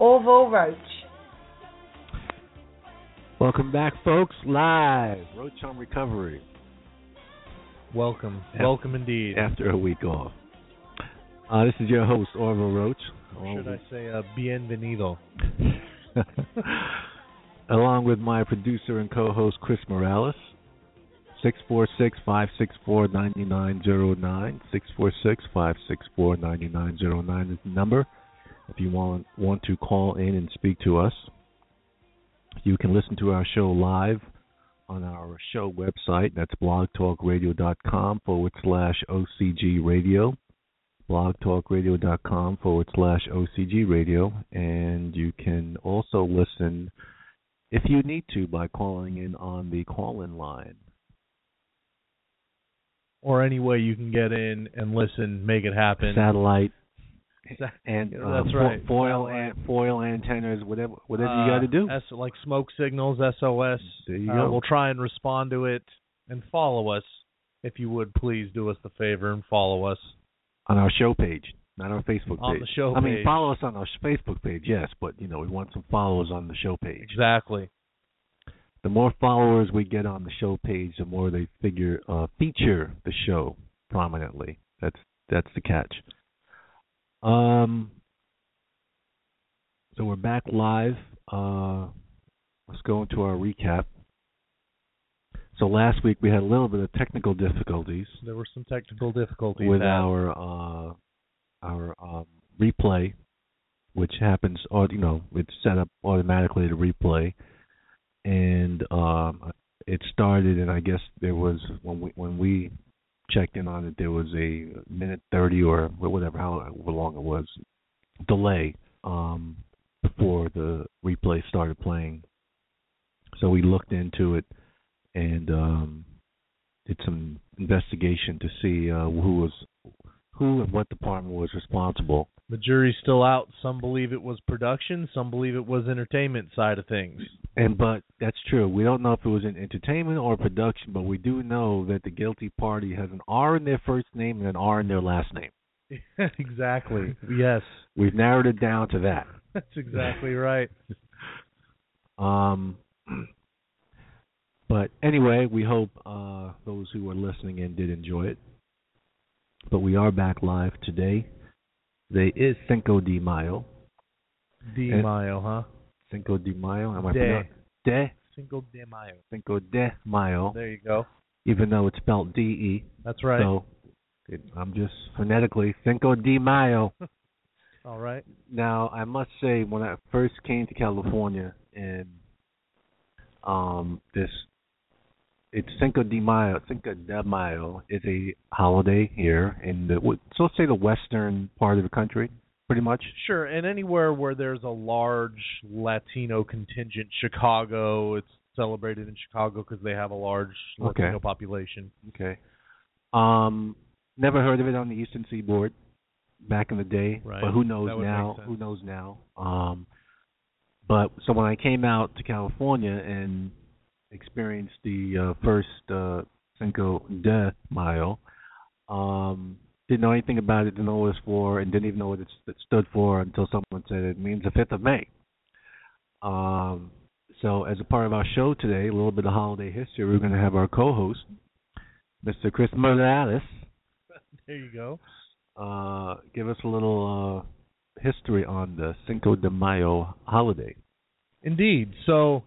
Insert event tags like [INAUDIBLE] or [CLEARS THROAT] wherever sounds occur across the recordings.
Orville Roach. Welcome back, folks. Live, Roach on Recovery. Welcome, Af- welcome indeed. After a week off. Uh, this is your host, Orville Roach. Or should I say uh, bienvenido? [LAUGHS] Along with my producer and co-host Chris Morales. 646-564-9909. 646-564-9909 is the number. If you want want to call in and speak to us, you can listen to our show live on our show website. That's blogtalkradio.com forward slash OCG radio. blogtalkradio.com forward slash OCG radio. And you can also listen, if you need to, by calling in on the call in line. Or any way you can get in and listen, make it happen. Satellite And uh, that's right. foil Satellite. an- foil antennas, whatever whatever Uh, you got to do. S- like smoke signals, SOS. There you Uh, go. We'll try and respond to it and follow us. If you would please do us the favor and follow us. on our show page, not our Facebook page. On the show I mean, follow us on our Facebook page, yes, but you know we want some followers on the show page. Exactly. The more followers we get on the show page, the more they figure uh, feature the show prominently. That's that's the catch. Um. So we're back live. Uh, let's go into our recap. So last week we had a little bit of technical difficulties There were some technical difficulties with our uh, our um, replay, which happens, you know, it's set up automatically to replay, and um, it started, and I guess there was when we when we checked in on it, there was a minute thirty or whatever, how long it was, delay um, before the replay started playing. So we looked into it and um, did some investigation to see uh, who was who and what department was responsible. The jury's still out. Some believe it was production. Some believe it was entertainment side of things. And but that's true. We don't know if it was an entertainment or production, but we do know that the guilty party has an R in their first name and an R in their last name. [LAUGHS] exactly. Yes, We've narrowed it down to that. [LAUGHS] that's exactly right. [LAUGHS] Um, [CLEARS THROAT] but anyway, we hope uh, those who are listening in did enjoy it. But we are back live today. Today is Cinco de Mayo. De And- Mayo, huh? Cinco de Mayo. Am I De. De Cinco de Mayo. Cinco de Mayo. There you go. Even though it's spelled D E. That's right. So it, I'm just phonetically Cinco de Mayo. [LAUGHS] All right. Now I must say, when I first came to California, and um, this it's Cinco de Mayo. Cinco de Mayo is a holiday here in the so let's say the western part of the country, pretty much. Sure, and anywhere where there's a large Latino contingent, Chicago, it's celebrated in Chicago because they have a large Okay. Latino population. Okay. Um, never heard of it on the Eastern Seaboard. back in the day, Right. but who knows That would make now? Who knows now? Um, but so when I came out to California and experienced the uh, first uh, Cinco de Mayo, um, didn't know anything about it, didn't know what it was for, and didn't even know what it, st- stood for until someone said it means the fifth of May. Um, so as a part of our show today, a little bit of holiday history, we're going to have our co-host, Mr. Chris Morales [LAUGHS] There you go. uh, give us a little uh, history on the Cinco de Mayo holiday. Indeed. So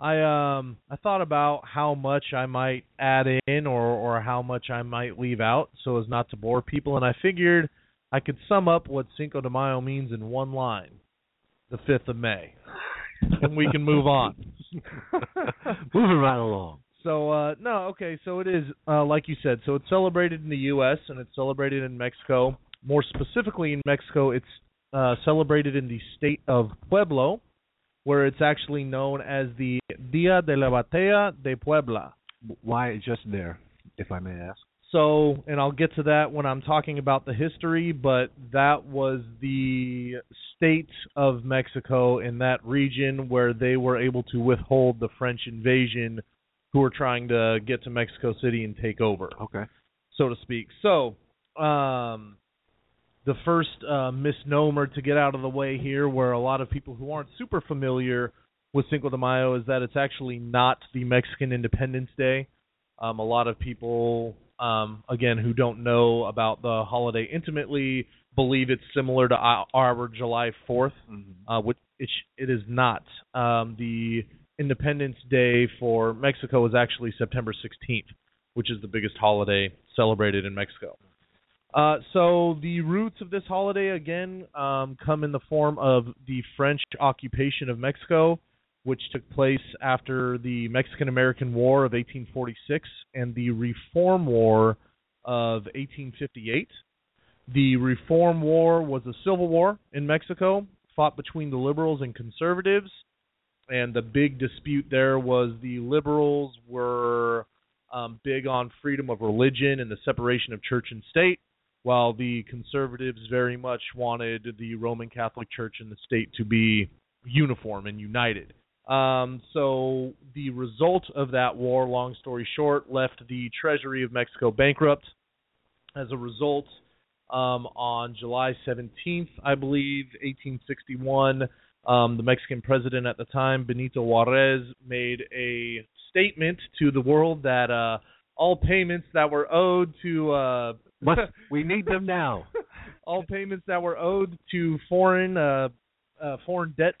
I um I thought about how much I might add in or or how much I might leave out so as not to bore people and I figured I could sum up what Cinco de Mayo means in one line. The 5th of May. and we can move on. [LAUGHS] Moving right along. So uh no, okay, so it is uh like you said, so it's celebrated in the US and it's celebrated in Mexico. More specifically in Mexico, it's uh celebrated in the state of Pueblo, where it's actually known as the Dia de la Batalla de Puebla. Why just there, if I may ask? So, and I'll get to that when I'm talking about the history, but that was the state of Mexico in that region where they were able to withhold the French invasion who were trying to get to Mexico City and take over, Okay. so to speak. So, um the first uh, misnomer to get out of the way here, where a lot of people who aren't super familiar with Cinco de Mayo, is that it's actually not the Mexican Independence Day. Um, a lot of people, um, again, who don't know about the holiday intimately, believe it's similar to our, our July 4th, uh, which it, sh- it is not. Um, the Independence Day for Mexico is actually September 16th, which is the biggest holiday celebrated in Mexico. Uh, so the roots of this holiday again um, come in the form of the French occupation of Mexico, which took place after the Mexican-American War of 1846 and the Reform War of 1858. The Reform War was a civil war in Mexico, fought between the liberals and conservatives, and the big dispute there was the liberals were um, big on freedom of religion and the separation of church and state while the conservatives very much wanted the Roman Catholic Church and the state to be uniform and united. Um, so the result of that war, long story short, left the Treasury of Mexico bankrupt. As a result, um, on July 17th, I believe, 1861, um, the Mexican president at the time, Benito Juarez, made a statement to the world that uh, all payments that were owed to uh, Must, we need them now. [LAUGHS] all payments that were owed to foreign uh, uh, foreign debt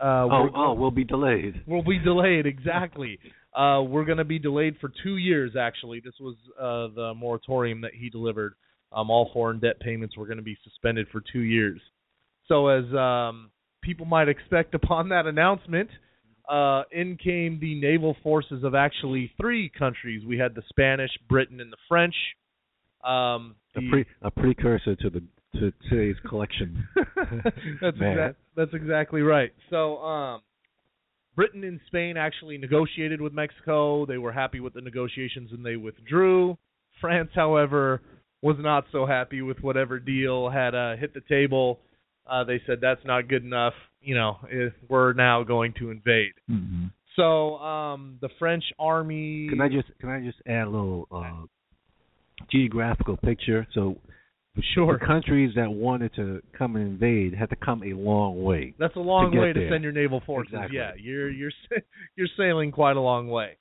uh, Oh, oh, we'll be delayed. will be delayed. Exactly. [LAUGHS] Uh, we're going to be delayed for two years. Actually, this was uh, the moratorium that he delivered. Um, all foreign debt payments were going to be suspended for two years. So, as um, people might expect [LAUGHS] upon that announcement, uh, in came the naval forces of actually three countries. We had the Spanish, Britain, and the French. Um, A, pre, a precursor to the to today's collection. [LAUGHS] that's exact, that's exactly right. So, um, Britain and Spain actually negotiated with Mexico. They were happy with the negotiations and they withdrew. France, however, was not so happy with whatever deal had uh, hit the table. Uh, they said that's not good enough. You know, eh, we're now going to invade. mm-hmm. So, um, the French army. Can I just can I just add a little uh, geographical picture? So Sure. the countries that wanted to come and invade had to come a long way. That's a long get way to there. send your naval forces. Exactly. Yeah, you're you're [LAUGHS] you're sailing quite a long way.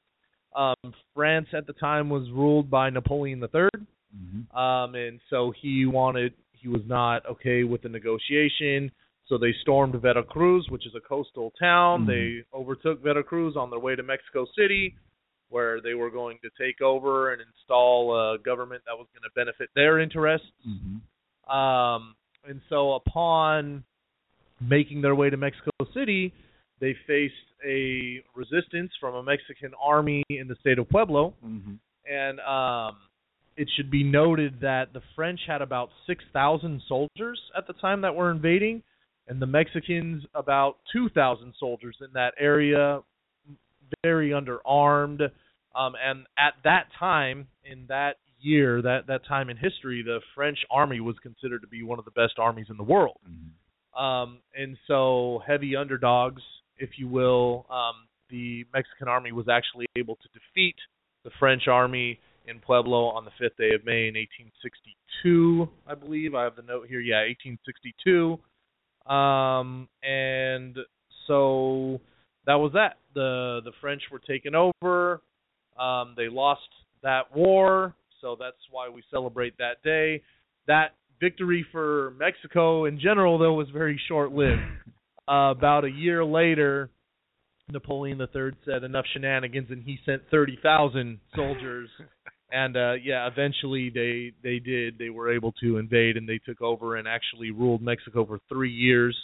Um, France at the time was ruled by Napoleon III, Mm-hmm. um, and so he wanted he was not okay with the negotiation. So they stormed Veracruz, which is a coastal town. Mhm. They overtook Veracruz on their way to Mexico City, where they were going to take over and install a government that was going to benefit their interests. Mm-hmm. Um, and so upon making their way to Mexico City, they faced a resistance from a Mexican army in the state of Pueblo. Mm-hmm. And um, it should be noted that the French had about 6,000 soldiers at the time that were invading, and the Mexicans about 2,000 soldiers in that area, very underarmed. Um, and at that time, in that year, that that time in history, the French army was considered to be one of the best armies in the world. Mhm. Um, and so heavy underdogs, if you will, um, the Mexican army was actually able to defeat the French army in Pueblo on the fifth day of May in 1862, I believe. I have the note here. Yeah, 1862. Um, and so that was that. The the French were taken over. Um, they lost that war, so that's why we celebrate that day. That victory for Mexico in general, though, was very short lived. Uh, about a year later, Napoleon III said enough shenanigans, and he sent thirty thousand soldiers. [LAUGHS] and uh, yeah, eventually they they did. They were able to invade, and they took over and actually ruled Mexico for three years,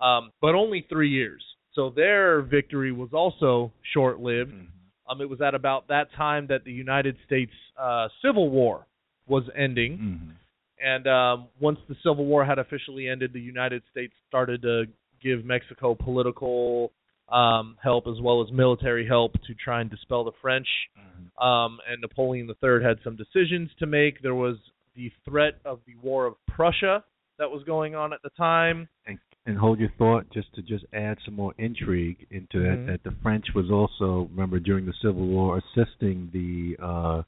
um, but only three years. So their victory was also short lived. Mhm. Um, it was at about that time that the United States uh, Civil War was ending. Mhm. And um, once the Civil War had officially ended, the United States started to give Mexico political um, help as well as military help to try and dispel the French. Mhm. Um, and Napoleon III had some decisions to make. There was the threat of the War of Prussia that was going on at the time. And, and hold your thought, just to just add some more intrigue into Mhm. that. That the French was also remember during the Civil War assisting the uh,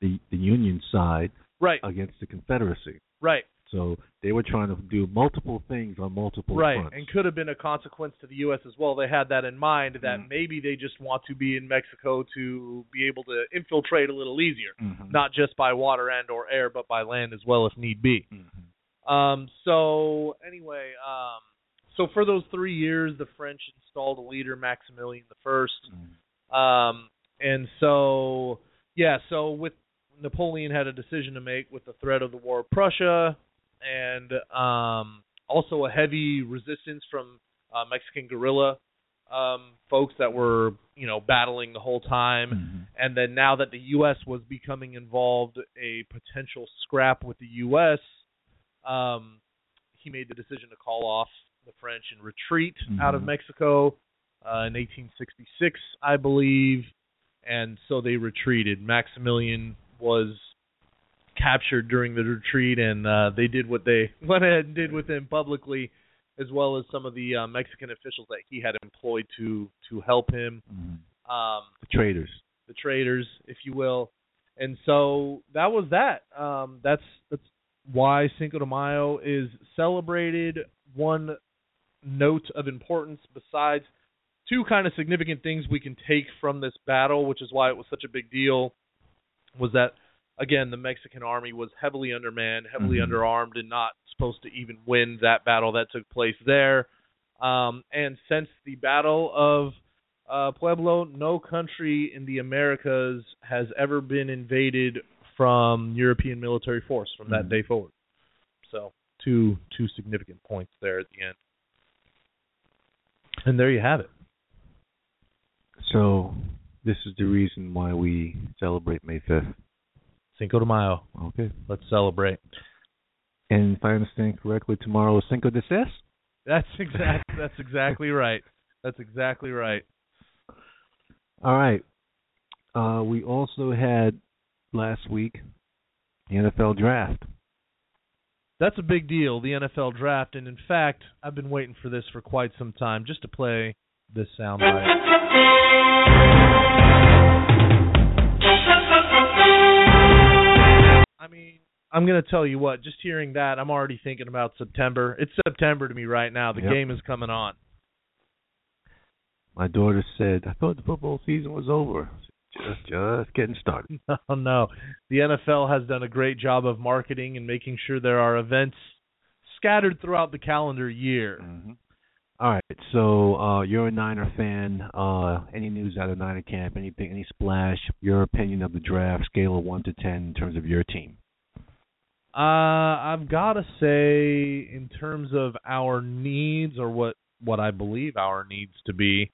the the Union side Right, against the Confederacy. right, So they were trying to do multiple things on multiple right. fronts. And could have been a consequence to the U.S. as well. They had that in mind that Mhm. maybe they just want to be in Mexico to be able to infiltrate a little easier. Mhm. not just by water and or air, but by land as well if need be. Mhm. Um, so anyway, um, so for those three years, the French installed a leader, Maximilian the First. Mhm. Um, and so yeah, so with Napoleon had a decision to make with the threat of the War of Prussia, and um, also a heavy resistance from uh, Mexican guerrilla um, folks that were you know battling the whole time Mhm. and then now that the U.S. was becoming involved, a potential scrap with the U.S., um, he made the decision to call off the French in retreat out of Mhm. Mexico uh, in 1866, I believe, and so they retreated. Maximilian was captured during the retreat, and uh, they did what they [LAUGHS] went ahead and did with him publicly, as well as some of the uh, Mexican officials that he had employed to to help him. Mhm. Um, The traders. the traders, if you will. And so that was that. Um, that's that's why Cinco de Mayo is celebrated. One note of importance, besides two kind of significant things we can take from this battle, which is why it was such a big deal, was that again the Mexican army was heavily undermanned, heavily Mhm. underarmed, and not supposed to even win that battle that took place there. Um, and since the Battle of uh, Pueblo, no country in the Americas has ever been invaded from European military force from that Mhm. day forward. So two two significant points there at the end. And there you have it. So this is the reason why we celebrate May fifth. Cinco de Mayo. Okay. Let's celebrate. And if I understand correctly, tomorrow is Cinco de Ses. That's exact. that's exactly right. That's exactly right. All right. Uh, we also had last week the NFL draft. That's a big deal, the NFL draft, and in fact, I've been waiting for this for quite some time just to play this soundbite. I mean, I'm gonna tell you what. Just hearing that, I'm already thinking about September. It's September to me right now. The Yep. game is coming on. My daughter said, "I thought the football season was over. Just, just getting started." [LAUGHS] Oh no, the NFL has done a great job of marketing and making sure there are events scattered throughout the calendar year. hmm All right. So uh, you're a Niner fan. Uh, any news out of Niner camp? Anything? Any splash? Your opinion of the draft? Scale of one to ten in terms of your team. Uh, I've got to say, in terms of our needs, or what what I believe our needs to be,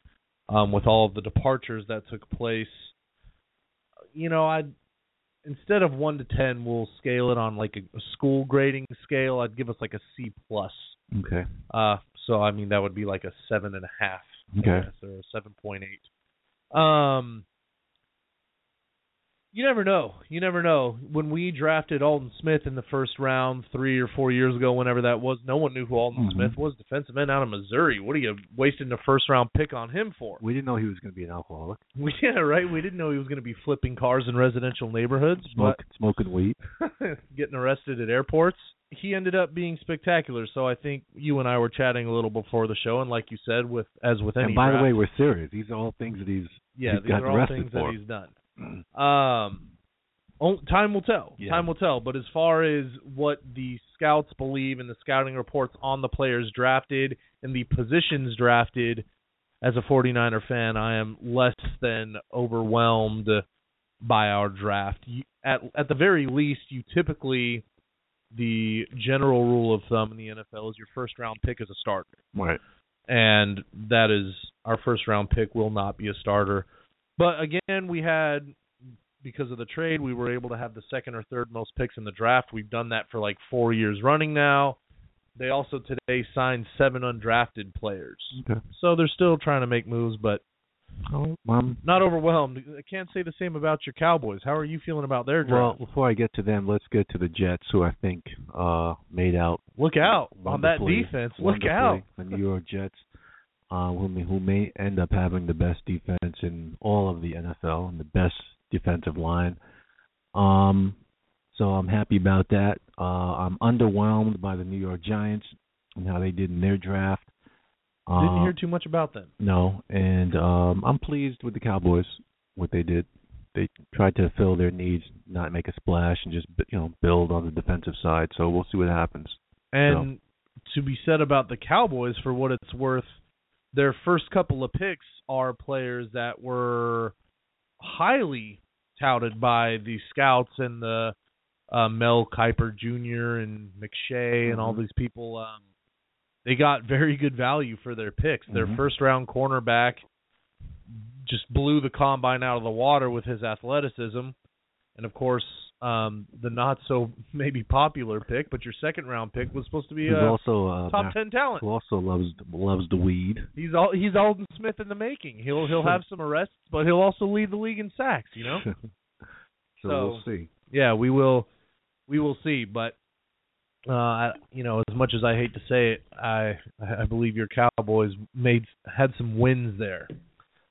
um, with all of the departures that took place, you know, I instead of one to ten, we'll scale it on like a, a school grading scale. I'd give us like a C plus. Okay. Uh, so I mean that would be like a seven and a half, Okay. guess, or a seven point eight. Um, You never know. You never know. When we drafted Aldon Smith in the first round three or four years ago, whenever that was, no one knew who Aldon Mhm. Smith was. Defensive end out of Missouri. What are you wasting a first round pick on him for? We didn't know he was going to be an alcoholic. [LAUGHS] We yeah, right. We didn't know he was going to be flipping cars in residential neighborhoods, Smoke, smoking weed. [LAUGHS] getting arrested at airports. He ended up being spectacular. So I think you and I were chatting a little before the show, and like you said, with as with any And by the way, we're serious. These are all things that he's yeah, he's these are all things for. that he's done. Um, oh, time will tell. Yeah. Time will tell. But as far as what the scouts believe and the scouting reports on the players drafted and the positions drafted, as a 49er fan, I am less than overwhelmed by our draft. You, at at the very least, you typically the general rule of thumb in the NFL is your first round pick is a starter right. and that is our first round pick will not be a starter. But again, we had because of the trade, we were able to have the second or third most picks in the draft. We've done that for like 4 years running now. They also today signed seven undrafted players. Okay. So they're still trying to make moves but Oh, um, not overwhelmed. I can't say the same about your Cowboys. How are you feeling about their draft? well, before I get to them, let's get to the Jets, who I think uh made out Look out on that defense. Look out. The New York Jets, uh, who may, who may end up having the best defense in all of the NFL and the best defensive line. Um, so I'm happy about that. Uh, I'm underwhelmed by the New York Giants and how they did in their draft. Uh, Didn't hear too much about them. no, and um, I'm pleased with the Cowboys what they did. They tried to fill their needs, not make a splash, and just you know build on the defensive side. So we'll see what happens. And to be said about the Cowboys, for what it's worth, their first couple of picks are players that were highly touted by the scouts and the uh, Mel Kiper Jr. and McShay and all Mhm. these people. Um, they got very good value for their picks. Their Mhm. first round cornerback just blew the combine out of the water with his athleticism. And of course, um, the not so [LAUGHS] maybe popular pick, but your second round pick was supposed to be a also uh, top ten talent. who also loves loves the weed. He's all he's Aldon Smith in the making. He'll he'll have some arrests, but he'll also lead the league in sacks. You know. [LAUGHS] so, So- we'll see. yeah, we will we will see. But uh, I, you know, as much as I hate to say it, I I believe your Cowboys made had some wins there.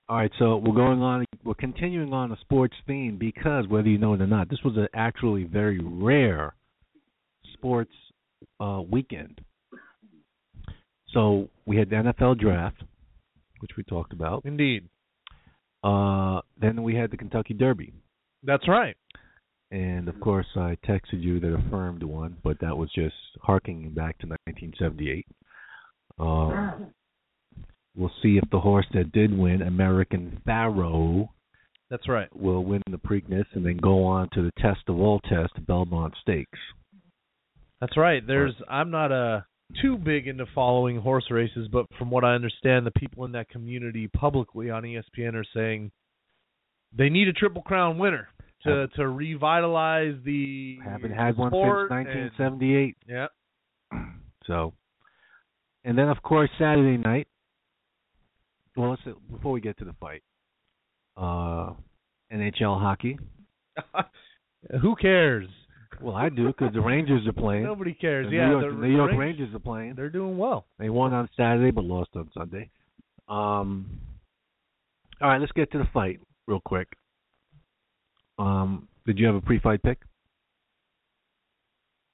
All right, so we're going on. We're continuing on a sports theme because whether you know it or not, this was an actually very rare sports uh, weekend. So we had the NFL draft, which we talked about. Indeed, Uh, then we had the Kentucky Derby, that's right. and of course I texted you that affirmed one, but that was just harking back to 1978. Uh, we'll see if the horse that did win, American Pharoah, That's right. will win the Preakness and then go on to the test of all tests, Belmont Stakes. That's right. There's I'm not a too big into following horse races, but from what I understand, the people in that community publicly on ESPN are saying they need a triple crown winner to to revitalize the Haven't had one since and- 1978. yeah. [CLEARS THROAT] So, and then of course Saturday night. Well, let's before we get to the fight, uh, NHL hockey. [LAUGHS] Who cares? Well, I do because the Rangers are playing. Nobody cares. The yeah, New York, the, New York Rang- Rangers are playing. They're doing well. They won on Saturday but lost on Sunday. Um, all right, let's get to the fight real quick. Um, did you have a pre-fight pick?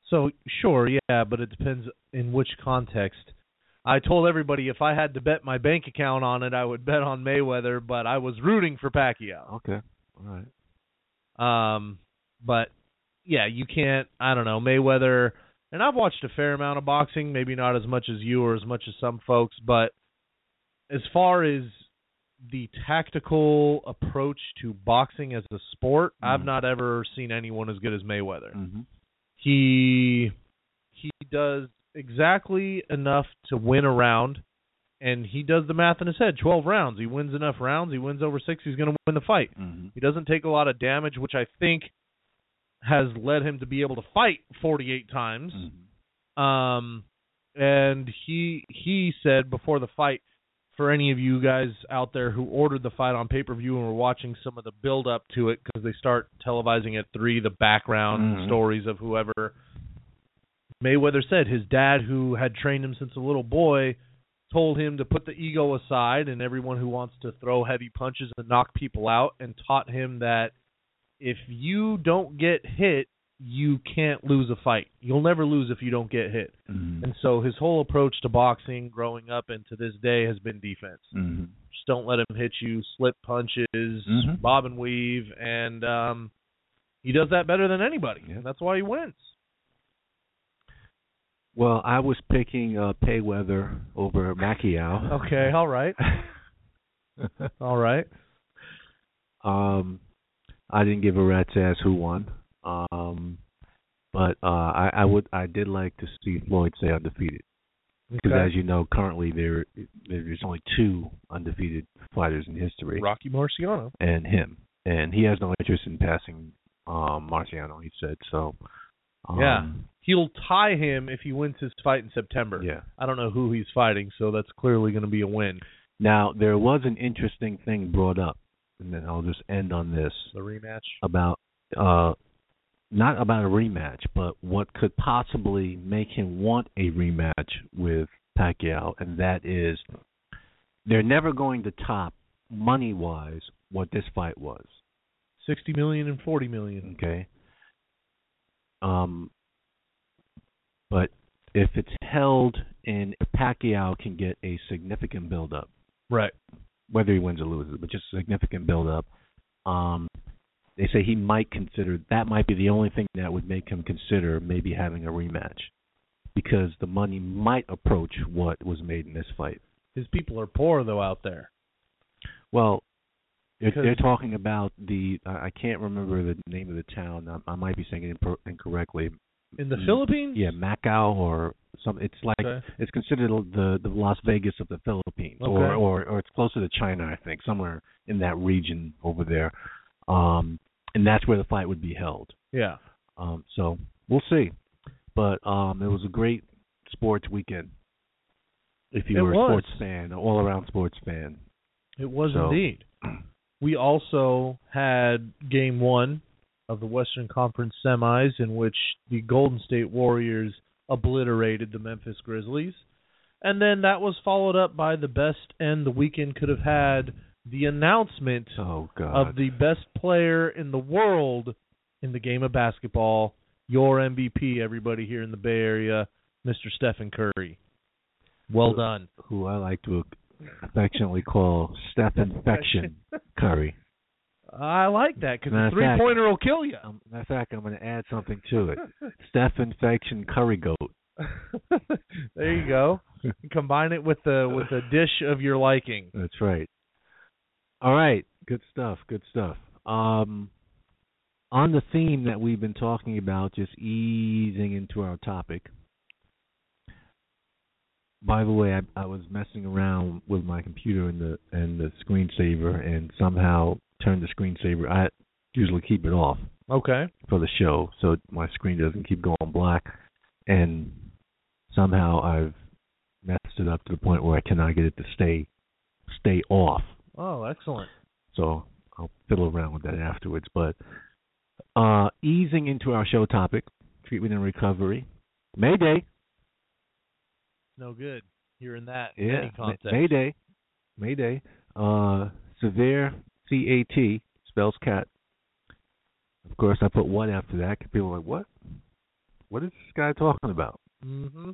So sure, yeah, but it depends in which context. I told everybody if I had to bet my bank account on it, I would bet on Mayweather, but I was rooting for Pacquiao. Okay, all right. Um, but yeah, you can't. I don't know Mayweather, and I've watched a fair amount of boxing, maybe not as much as you or as much as some folks, but as far as the tactical approach to boxing as a sport, I've Mhm. not ever seen anyone as good as Mayweather. Mm-hmm. He he does exactly enough to win a round, and he does the math in his head. Twelve rounds, he wins enough rounds. He wins over six. He's going to win the fight. Mm-hmm. He doesn't take a lot of damage, which I think has led him to be able to fight 48 times. Mm-hmm. Um, and he he said before the fight, for any of you guys out there who ordered the fight on pay per view and were watching some of the build up to it because they start televising at three the background Mhm. stories of whoever. Mayweather said his dad, who had trained him since a little boy, told him to put the ego aside and everyone who wants to throw heavy punches and knock people out, and taught him that if you don't get hit, you can't lose a fight. You'll never lose if you don't get hit. Mhm. And so his whole approach to boxing growing up and to this day has been defense. Mhm. Just don't let him hit you, slip punches, Mhm. bob and weave, and um he does that better than anybody. Yeah. And that's why he wins. Well, I was picking uh, Payweather over Macquiao. Okay, all right. [LAUGHS] All right. um, I didn't give a rat's ass who won. Um, but uh, I, I would, I did like to see Floyd stay undefeated because, Okay. as you know, currently there there's only two undefeated fighters in history, Rocky Marciano. and him, and he has no interest in passing um, Marciano. He said so. Um, Yeah. He'll tie him if he wins his fight in September. Yeah. I don't know who he's fighting, so that's clearly going to be a win. Now there was an interesting thing brought up, and then I'll just end on this. The rematch. about uh not about a rematch, but what could possibly make him want a rematch with Pacquiao, and that is they're never going to top money wise what this fight was. Sixty million and forty million. Okay. Um but if it's held and if Pacquiao can get a significant build up, Right. whether he wins or loses, but just a significant build up. Um, they say he might consider that might be the only thing that would make him consider maybe having a rematch, because the money might approach what was made in this fight. His people are poor though out there. Well, they're, they're talking about the I can't remember the name of the town. I, I might be saying it impor- incorrectly. In the Mm, Philippines? Yeah, Macau or some. It's like Okay. it's considered the the Las Vegas of the Philippines, Okay. or or or it's closer to China, I think, somewhere in that region over there. Um, and that's where the fight would be held. Yeah. Um, so we'll see. But um, it was a great sports weekend. If you It were a sports fan, an all around sports fan. It was So- indeed. [CLEARS THROAT] We also had game one of the Western Conference semis, in which the Golden State Warriors obliterated the Memphis Grizzlies. And then that was followed up by the best end the weekend could have had the announcement Oh God. of the best player in the world in the game of basketball, your MVP, everybody here in the Bay Area, Mr. Stephen Curry. Well done. who I like to affectionately call Steph Infection Curry. I like that because the three pointer will kill you. Um, matter of fact, I'm going to add something to it. Steph Infection Curry Goat. [LAUGHS] there you go. Combine it with the with a dish of your liking. That's right. All right, good stuff. Good stuff. Um, on the theme that we've been talking about, just easing into our topic. By the way, I, I was messing around with my computer and the and the screensaver, and somehow turned the screensaver. I usually keep it off Okay. for the show, so my screen doesn't keep going black. And somehow I've messed it up to the point where I cannot get it to stay stay off. Oh, excellent. So I'll fiddle around with that afterwards. But uh, easing into our show topic, treatment and recovery. Mayday, No good. Hearing that in yeah, any context. Mayday, Mayday. Uh, severe C A T spells cat. Of course, I put one after that. 'cause People are like, what? What is this guy talking about? Mm-hmm.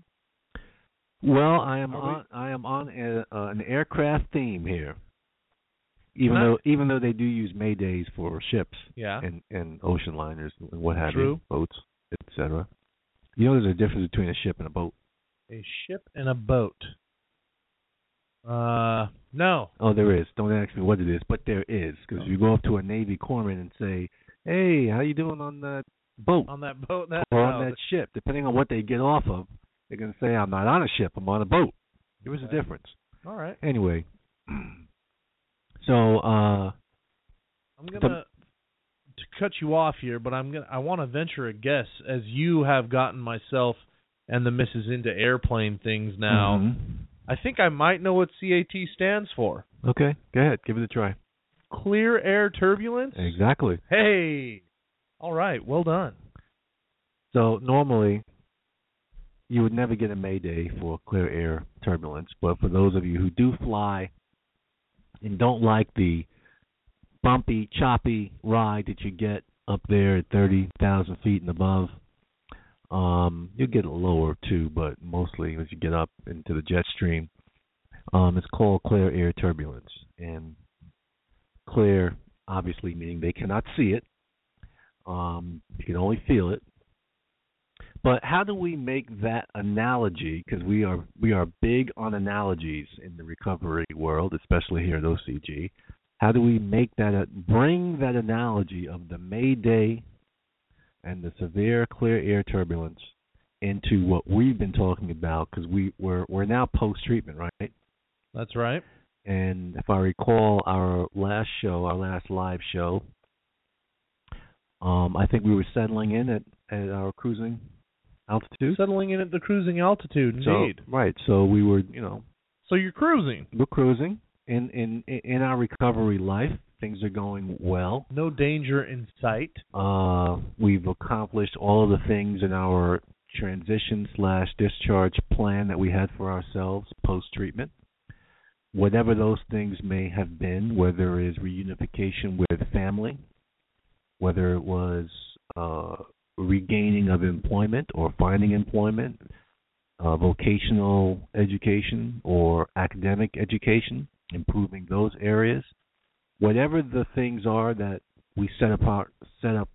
Well, I am on I am on a, uh, an aircraft theme here. Even Huh? though even though they do use Maydays for ships Yeah. and and ocean liners and what have True. you, boats, etc. You know, there's a difference between a ship and a boat. A ship and a boat. Uh, no. Oh, there is. Don't ask me what it is, but there is. Because you go up to a Navy corpsman and say, "Hey, how you doing on that boat On that boat, that, or on that ship?" Depending on what they get off of, they're gonna say, "I'm not on a ship. I'm on a boat." There is a Okay. difference. All right. Anyway, [CLEARS THROAT] so uh, I'm gonna to cut you off here, but I'm gonna I want to venture a guess as you have gotten myself and the missus into airplane things now. mhm. I think I might know what CAT stands for. Okay, go ahead, give it a try. Clear air turbulence. Exactly. Hey. All right. Well done. So normally, you would never get a mayday for clear air turbulence, but for those of you who do fly and don't like the bumpy, choppy ride that you get up there at 30,000 feet and above, um, you get lower too, but mostly as you get up into the jet stream, um, it's called clear air turbulence. And clear, obviously, meaning they cannot see it. Um, you can only feel it. But how do we make that analogy? Because we are we are big on analogies in the recovery world, especially here at OCG. How do we make that bring that analogy of the Mayday and the severe clear air turbulence into what we've been talking about? Because we we're we're now post treatment, right? That's right. And if I recall our last show, our last live show, um, I think we were settling in at, at our cruising altitude. Settling in at the cruising altitude, So- right. So we were, you know, So you're cruising. we're cruising in in in our recovery life. Things are going well. No danger in sight. Uh, we've accomplished all of the things in our transition slash discharge plan that we had for ourselves post treatment. Whatever those things may have been, whether it is reunification with family, whether it was uh, regaining of employment or finding employment, uh, vocational education or academic education, improving those areas. Whatever the things are that we set apart, set up,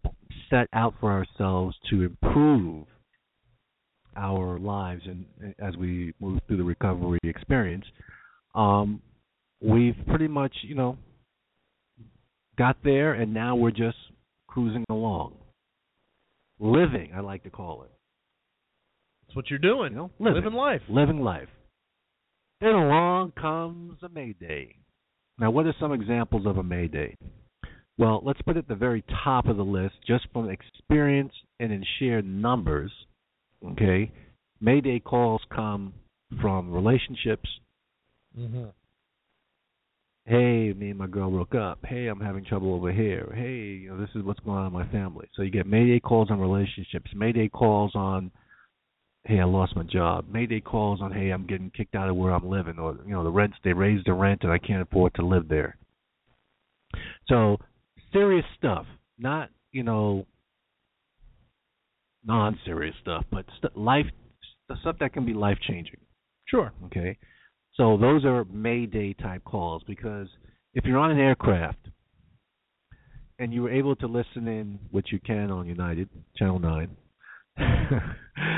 set out for ourselves to improve our lives and as we move through the recovery experience, um, we've pretty much, you know, got there, and now we're just cruising along, living. I like to call it. That's what you're doing. You know, living. living life. living life. Then along comes a Mayday. Now, what are some examples of a Mayday? Well, let's put at the very top of the list, just from experience and in sheer numbers. Okay, Mayday calls come from relationships. Mm-hmm. Hey, me and my girl broke up. Hey, I'm having trouble over here. Hey, you know, this is what's going on in my family. So you get Mayday calls on relationships. Mayday calls on hey, I lost my job. Mayday calls on, hey, I'm getting kicked out of where I'm living, or you know, the rents they raised the rent and I can't afford to live there. So serious stuff, not you know, non-serious stuff, but st- life the stuff that can be life changing. Sure. Okay, so those are Mayday type calls because if you're on an aircraft and you were able to listen in, which you can on United Channel Nine. [LAUGHS]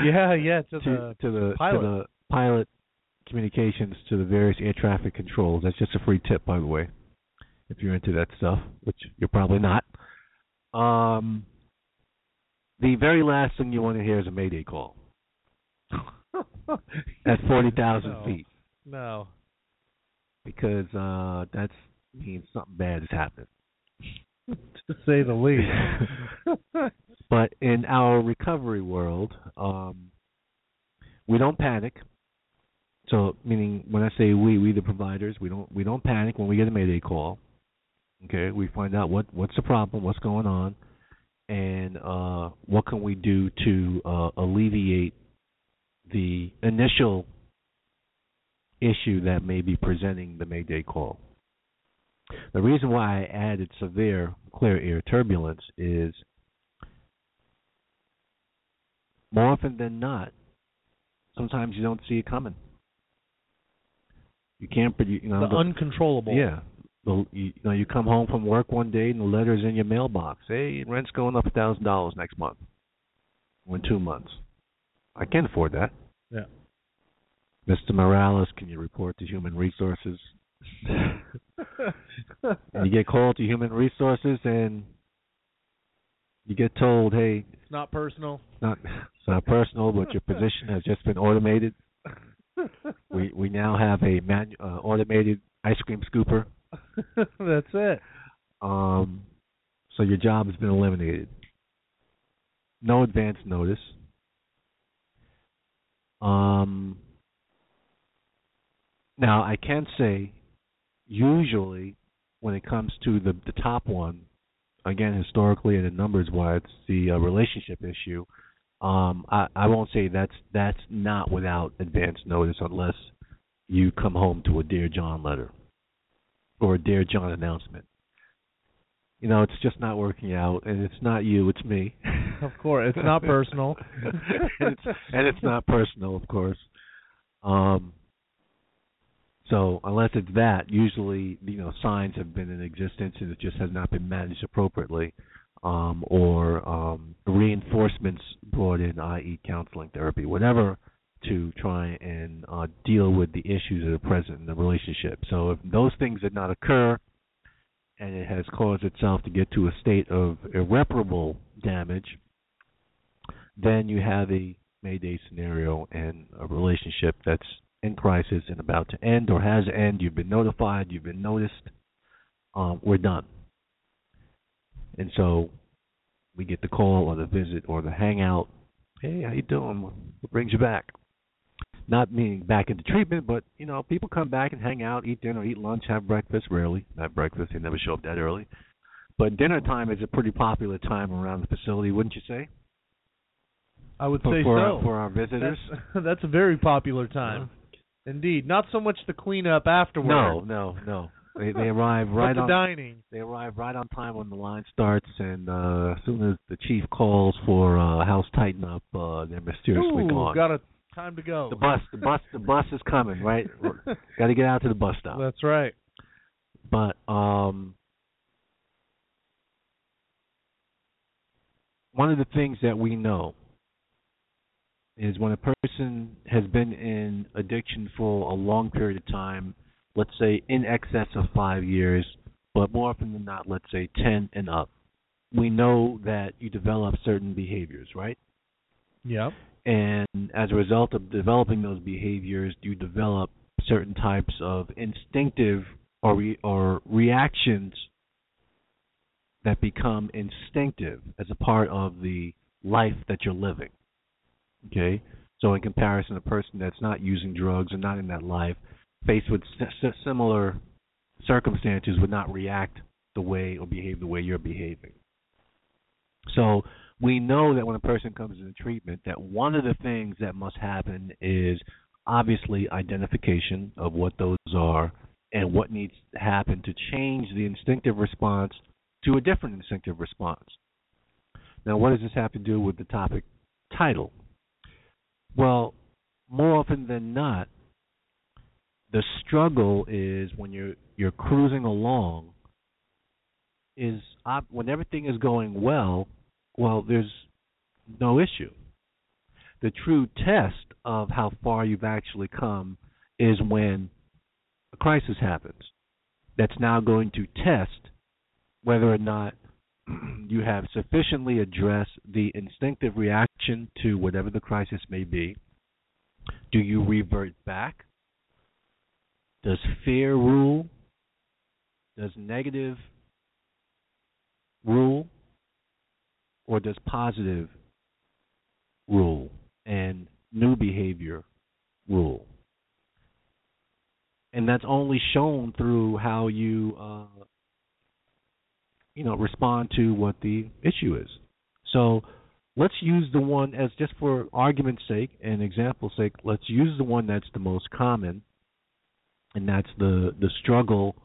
Yeah, yeah. To, to, the to the pilot. to the pilot communications to the various air traffic controls. That's just a free tip, by the way, if you're into that stuff, which you're probably not. Um, the very last thing you want to hear is a mayday call [LAUGHS] at forty thousand No. feet, no. because uh, that means something bad has happened. [LAUGHS] to say the least. But in our recovery world, um, we don't panic. So, meaning when I say we, we the providers, we don't we don't panic when we get a mayday call. Okay, we find out what what's the problem, what's going on, and uh, what can we do to uh, alleviate the initial issue that may be presenting the mayday call. The reason why I added severe clear air turbulence is more often than not, sometimes you don't see it coming. You can't, you know, the the- uncontrollable. yeah. The, you, you know, you come home from work one day and the letter's in your mailbox. Hey, rent's going up a thousand dollars next month. Or in two months. I can't afford that. Yeah. Mr. Morales, can you report to Human Resources? [LAUGHS] and you get called to Human Resources and you get told, hey, It's not personal. it's not it's not personal, but your position has just been automated. We we now have a manu- uh, automated ice cream scooper. [LAUGHS] That's it. Um, so your job has been eliminated. No advance notice. Um, Now, I can say, usually, when it comes to the the top one, again, historically and in numbers wise, the uh, relationship issue. Um, I, I won't say that's that's not without advance notice unless you come home to a Dear John letter or a Dear John announcement. You know, it's just not working out, and it's not you, it's me. [LAUGHS] Of course, it's not personal. [LAUGHS] and, it's, and it's not personal, of course. Um, so unless it's that, usually you know signs have been in existence and it just has not been managed appropriately, um, or um, reinforcements brought in, i.e., counseling, therapy, whatever, to try and uh, deal with the issues that are present in the relationship. So if those things did not occur, and it has caused itself to get to a state of irreparable damage, then you have a Mayday scenario and a relationship that's in crisis and about to end or has end. You've been notified. You've been noticed. Um, we're done. And so we get the call or the visit or the hangout. Hey, how you doing? What brings you back? Not meaning back into treatment, but you know, people come back and hang out, eat dinner, eat lunch, have breakfast. Rarely, not breakfast. They never show up that early. But dinner time is a pretty popular time around the facility, wouldn't you say? I would For, say for, so. our, for our visitors. That's, [LAUGHS] that's a very popular time. Indeed. Not so much the cleanup afterward. No, no, no. They they arrive [LAUGHS] right the on dining. they arrive right on time when the line starts, and uh, as soon as the chief calls for uh, house tighten up, uh, they're mysteriously gone. Ooh, gone. got a time to go. the bus, the bus, the bus is coming. Right, [LAUGHS] got to get out to the bus stop. That's right. But um, one of the things that we know is when a person has been in addiction for a long period of time, let's say in excess of five years, but more often than not, let's say 10 and up, we know that you develop certain behaviors, right? Yep. And as a result of developing those behaviors, you develop certain types of instinctive or re- or reactions that become instinctive as a part of the life that you're living. Okay? So in comparison, a person that's not using drugs and not in that life, faced with similar circumstances, would not react the way or behave the way you're behaving. So we know that when a person comes into treatment, that one of the things that must happen is obviously identification of what those are and what needs to happen to change the instinctive response to a different instinctive response. Now, what does this have to do with the topic title? Well, more often than not, the struggle is when you're you're cruising along. Is op- when everything is going well, well, there's no issue. The true test of how far you've actually come is when a crisis happens. That's now going to test whether or not [CLEARS THROAT] you have sufficiently addressed the instinctive reaction to whatever the crisis may be. Do you revert back? Does fear rule? Does negative rule? Or does positive rule and new behavior rule? And that's only shown through how you uh, you know, respond to what the issue is. So let's use the one as just for argument's sake and example's sake, let's use the one that's the most common, and that's the the struggle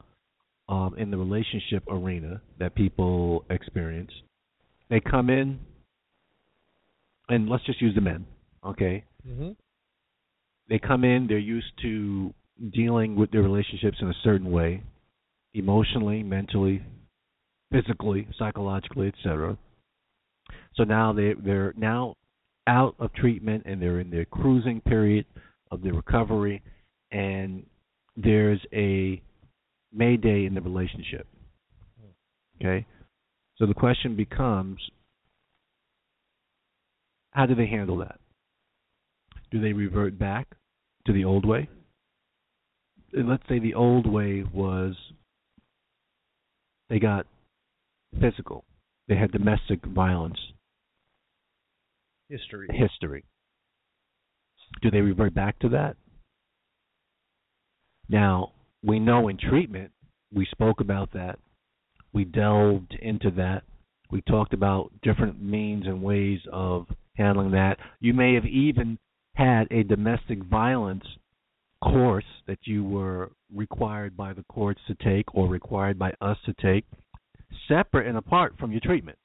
um, in the relationship arena that people experience. They come in, and let's just use the men, okay? Mm-hmm. They come in, they're used to dealing with their relationships in a certain way, emotionally, mentally, physically, psychologically, etc. So now they they're now out of treatment and they're in their cruising period of their recovery, and there's a mayday in the relationship. Okay, so the question becomes, how do they handle that? Do they revert back to the old way? And let's say the old way was they got physical. They had domestic violence history. History. Do they revert back to that? Now, we know in treatment, we spoke about that. We delved into that. We talked about different means and ways of handling that. You may have even had a domestic violence course that you were required by the courts to take or required by us to take, separate and apart from your treatment.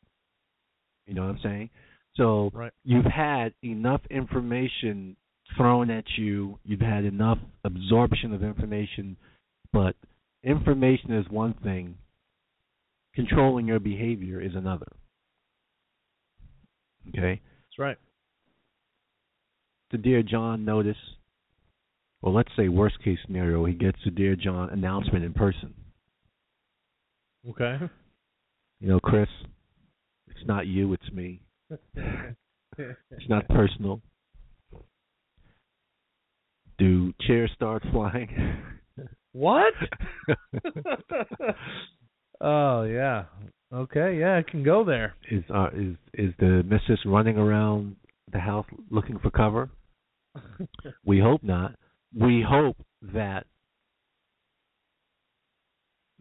You know what I'm saying? So Right. you've had enough information thrown at you, you've had enough absorption of information, but information is one thing, controlling your behavior is another. Okay? That's right. the Dear John notice, well, let's say worst case scenario, he gets the Dear John announcement in person. Okay. You know, Chris, it's not you, it's me. [LAUGHS] It's not personal. Do chairs start flying? What? [LAUGHS] oh yeah. Okay, yeah, it can go there. is uh, is is the missus running around the house looking for cover? [LAUGHS] We hope not. We hope that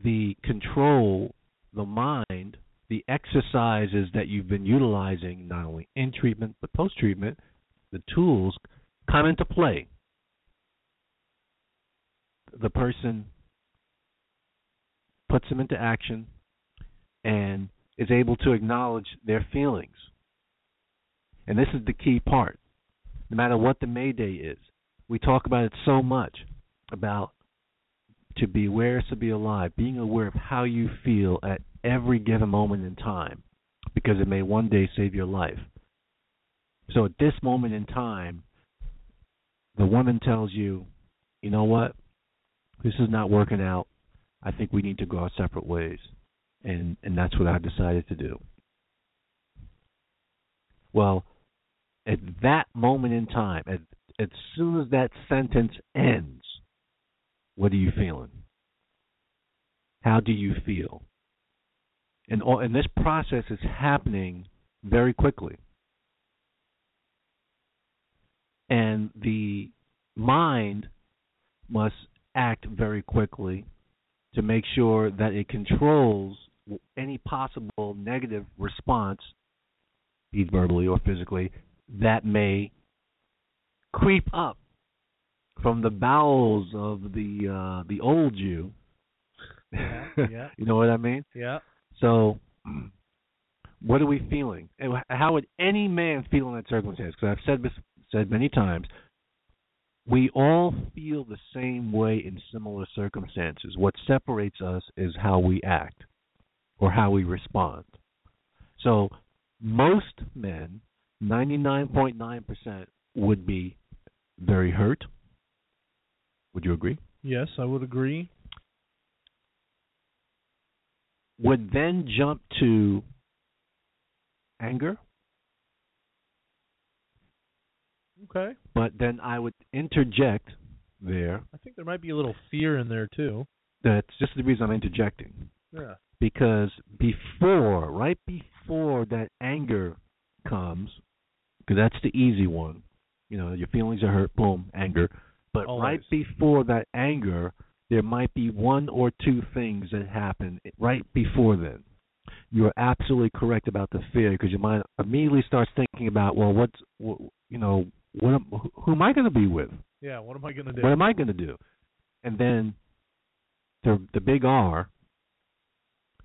the control, the mind, the exercises that you've been utilizing, not only in treatment but post treatment, the tools come into play. The person puts them into action and is able to acknowledge their feelings. And this is the key part. No matter what the Mayday is, we talk about it so much about to be aware is to be alive, being aware of how you feel at every given moment in time, because it may one day save your life. So at this moment in time, the woman tells you, you know what? This is not working out. I think we need to go our separate ways. And and that's what I decided to do. Well, at that moment in time, at, as soon as that sentence ends, what are you feeling? How do you feel? And all, and this process is happening very quickly. And the mind must act very quickly to make sure that it controls any possible negative response, be verbally or physically, that may creep up from the bowels of the uh, the old you. yeah. [LAUGHS] you know what I mean? Yeah. So, [CLEARS THROAT] what are we feeling? And how would any man feel in that circumstance? Because I've said this said many times, we all feel the same way in similar circumstances. What separates us is how we act or how we respond. So, most men, 99.9%, would be very hurt. Would you agree? Yes, I would agree. Would then jump to anger, Okay. but then I would interject there. I think there might be a little fear in there too. That's just the reason I'm interjecting. Yeah. Because before, right before that anger comes, because that's the easy one. You know, your feelings are hurt, boom, anger. But Always. right before that anger, there might be one or two things that happen right before then. You're absolutely correct about the fear because your mind immediately starts thinking about, well, what's, wh- you know, what am, who am I going to be with? Yeah. What am I gonna do? What am I going to do? And then the the big R,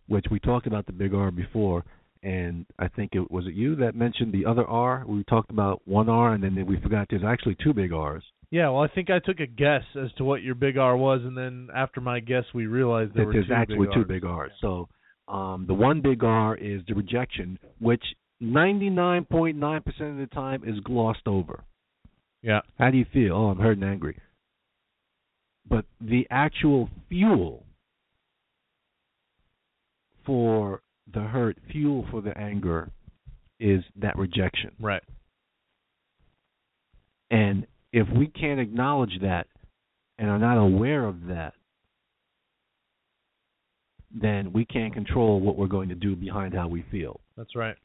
which we talked about the big R before, and I think it was it you that mentioned the other R. We talked about one R, and then we forgot there's actually two big R's. Yeah. Well, I think I took a guess as to what your big R was, and then after my guess, we realized there that were there's two actually big two big R's. So um, the one big R is the rejection, which 99.9% of the time is glossed over. Yeah. How do you feel? Oh, I'm hurt and angry. But the actual fuel for the hurt, fuel for the anger, is that rejection. Right. And if we can't acknowledge that and are not aware of that, then we can't control what we're going to do behind how we feel. That's right.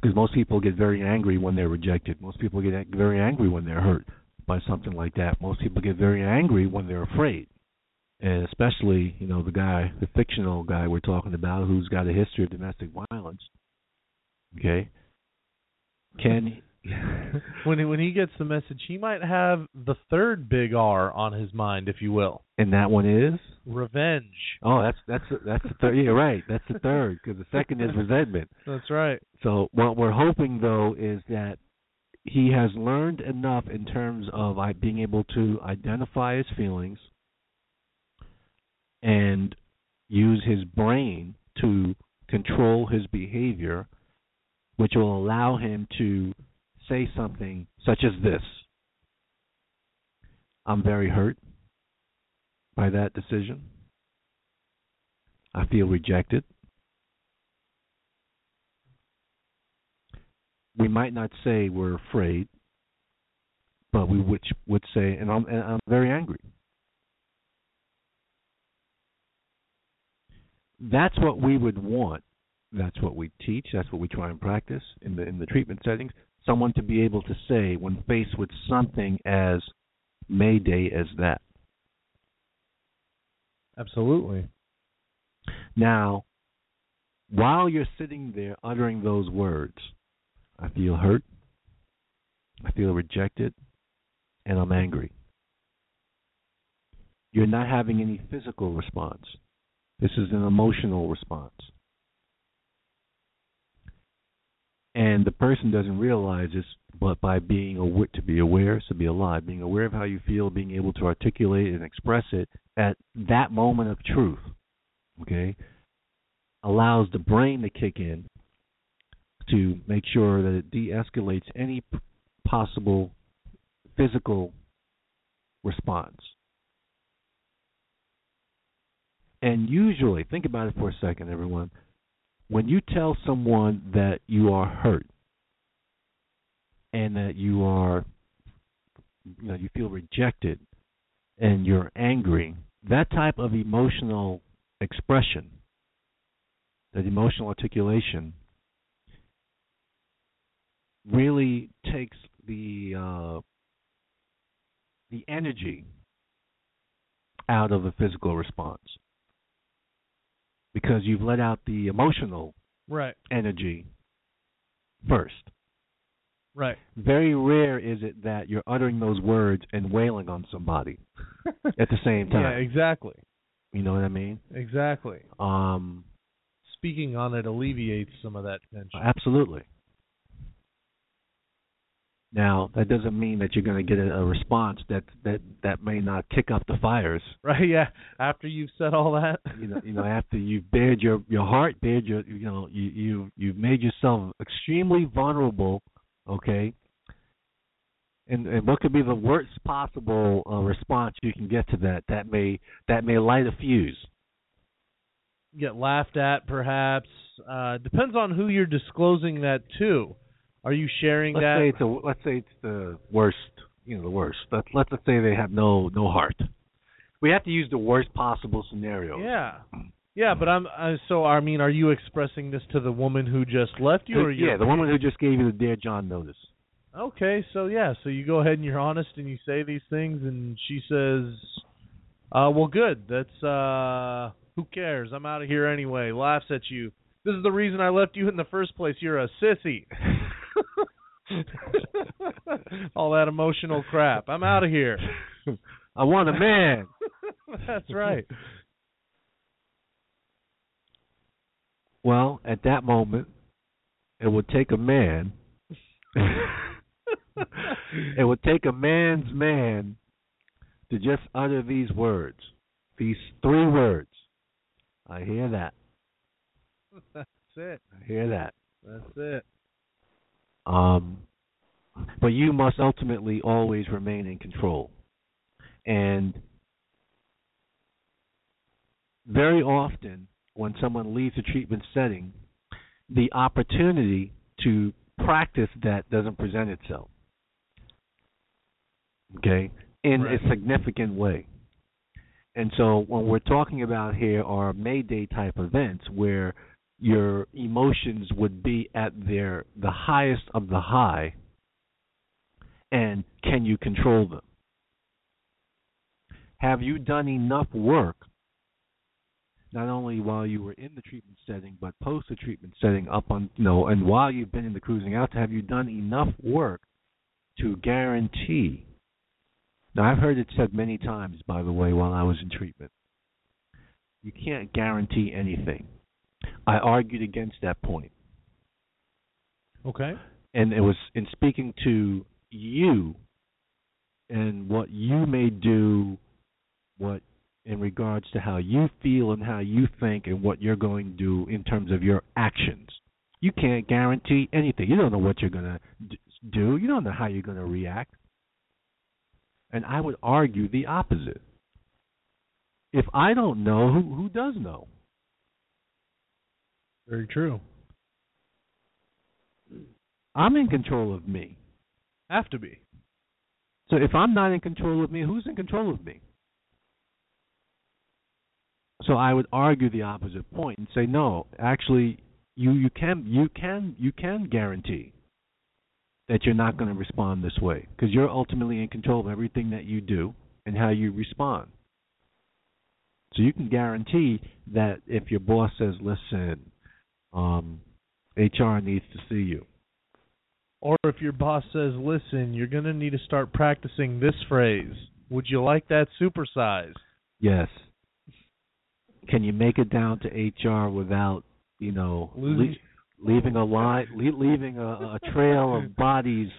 Because most people get very angry when they're rejected. Most people get very angry when they're hurt. by something like that. Most people get very angry when they're afraid. And especially, you know, the guy, the fictional guy we're talking about who's got a history of domestic violence. Okay? Can [LAUGHS] when he, when he gets the message, he might have the third big R on his mind, if you will. and that one is Revenge. Oh, that's that's that's the third. Yeah, right. That's the third because the second is resentment. That's right. So what we're hoping though is that he has learned enough in terms of I being able to identify his feelings and use his brain to control his behavior, which will allow him to say something such as this. I'm very hurt by that decision. I feel rejected. we might not say we're afraid, but we would would say, and I'm and I'm very angry. That's what we would want. That's what we teach. That's what we try and practice in the in the treatment settings. Someone to be able to say when faced with something as mayday as that. Absolutely. Now, while you're sitting there uttering those words, I feel hurt, I feel rejected, and I'm angry. You're not having any physical response. This is an emotional response. And the person doesn't realize this, but by being aware, to be aware to be alive, being aware of how you feel, being able to articulate and express it at that moment of truth, okay, allows the brain to kick in to make sure that it de-escalates any p- possible physical response. And usually, think about it for a second, everyone. When you tell someone that you are hurt and that you are, you know, you feel rejected and you're angry, that type of emotional expression, that emotional articulation, really takes the uh, the energy out of a physical response because you've let out the emotional Right. energy first. Right. Very rare is it that you're uttering those words and wailing on somebody [LAUGHS] at the same time. Yeah, exactly. You know what I mean? Exactly. Um, Speaking on it alleviates some of that tension. absolutely. Now that doesn't mean that you're going to get a, response that that that may not kick up the fires. [LAUGHS] Right, yeah. After you've said all that. [LAUGHS] You know, you know, after you've bared your your heart, bared your, you know, you you you've made yourself extremely vulnerable. Okay. And and what could be the worst possible uh, response you can get to that? That may that may light a fuse. get laughed at perhaps. Uh depends on who you're disclosing that to. Are you sharing Let's that? say it's a let's say it's the worst. You know, the worst. Let's let's just say they have no no heart. We have to use the worst possible scenario. Yeah. Yeah, but I'm uh, so I mean, are you expressing this to the woman who just left you or yeah, you're- the woman who just gave you the Dear John notice. Okay, so yeah, so you go ahead and you're honest and you say these things and she says, "Uh, well good. That's uh who cares? I'm out of here anyway." Laughs at you. This is the reason I left you in the first place. You're a sissy. [LAUGHS] [LAUGHS] All that emotional crap. I'm out of here. [LAUGHS] I want a man. [LAUGHS] That's right. Well, at that moment, it would take a man. it would take a man's man to just utter these words, these three words. I hear that. That's it. I hear that. That's it. Um, but you must ultimately always remain in control. And very often, when someone leaves a treatment setting, the opportunity to practice that doesn't present itself. Okay? In Right. a significant way. And so, what we're talking about here are Mayday type events where your emotions would be at their the highest of the high And can you control them? Have you done enough work, not only while you were in the treatment setting, but post the treatment setting, up on you know, and while you've been in the cruising out, have you done enough work to guarantee? Now, I've heard it said many times, by the way, while I was in treatment. You can't guarantee anything. I argued against that point. Okay. and it was in speaking to you and what you may do what in regards to how you feel and how you think and what you're going to do in terms of your actions. You can't guarantee anything. You don't know what you're going to do. You don't know how you're going to react. And i would argue the opposite. If i don't know who who does know Very true. i'm in control of me Have to be. So if I'm not in control of me, who's in control of me? So I would argue the opposite point and say no, actually you you can you can you can guarantee that you're not going to respond this way because you're ultimately in control of everything that you do and how you respond. So you can guarantee that if your boss says, "Listen, um, HR needs to see you," Or if your boss says, "Listen, you're going to need to start practicing this phrase. Would you like that supersized?" Yes. Can you make it down to HR without, you know, le- leaving a line, le- leaving a, a trail of [LAUGHS] bodies,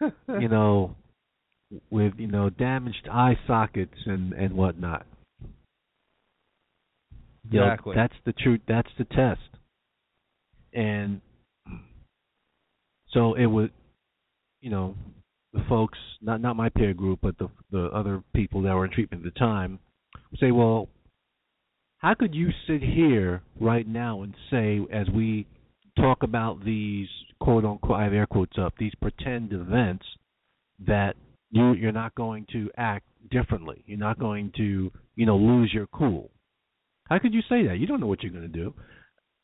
you know, with you know damaged eye sockets and and whatnot. You know, Exactly. that's the truth. That's the test. And so it would, you know, the folks, not not my peer group, but the the other people that were in treatment at the time, would say, well, how could you sit here right now and say, as we talk about these quote unquote, I have air quotes up, these pretend events, that you you're not going to act differently. You're not going to, you know, lose your cool. How could you say that? You don't know what you're going to do.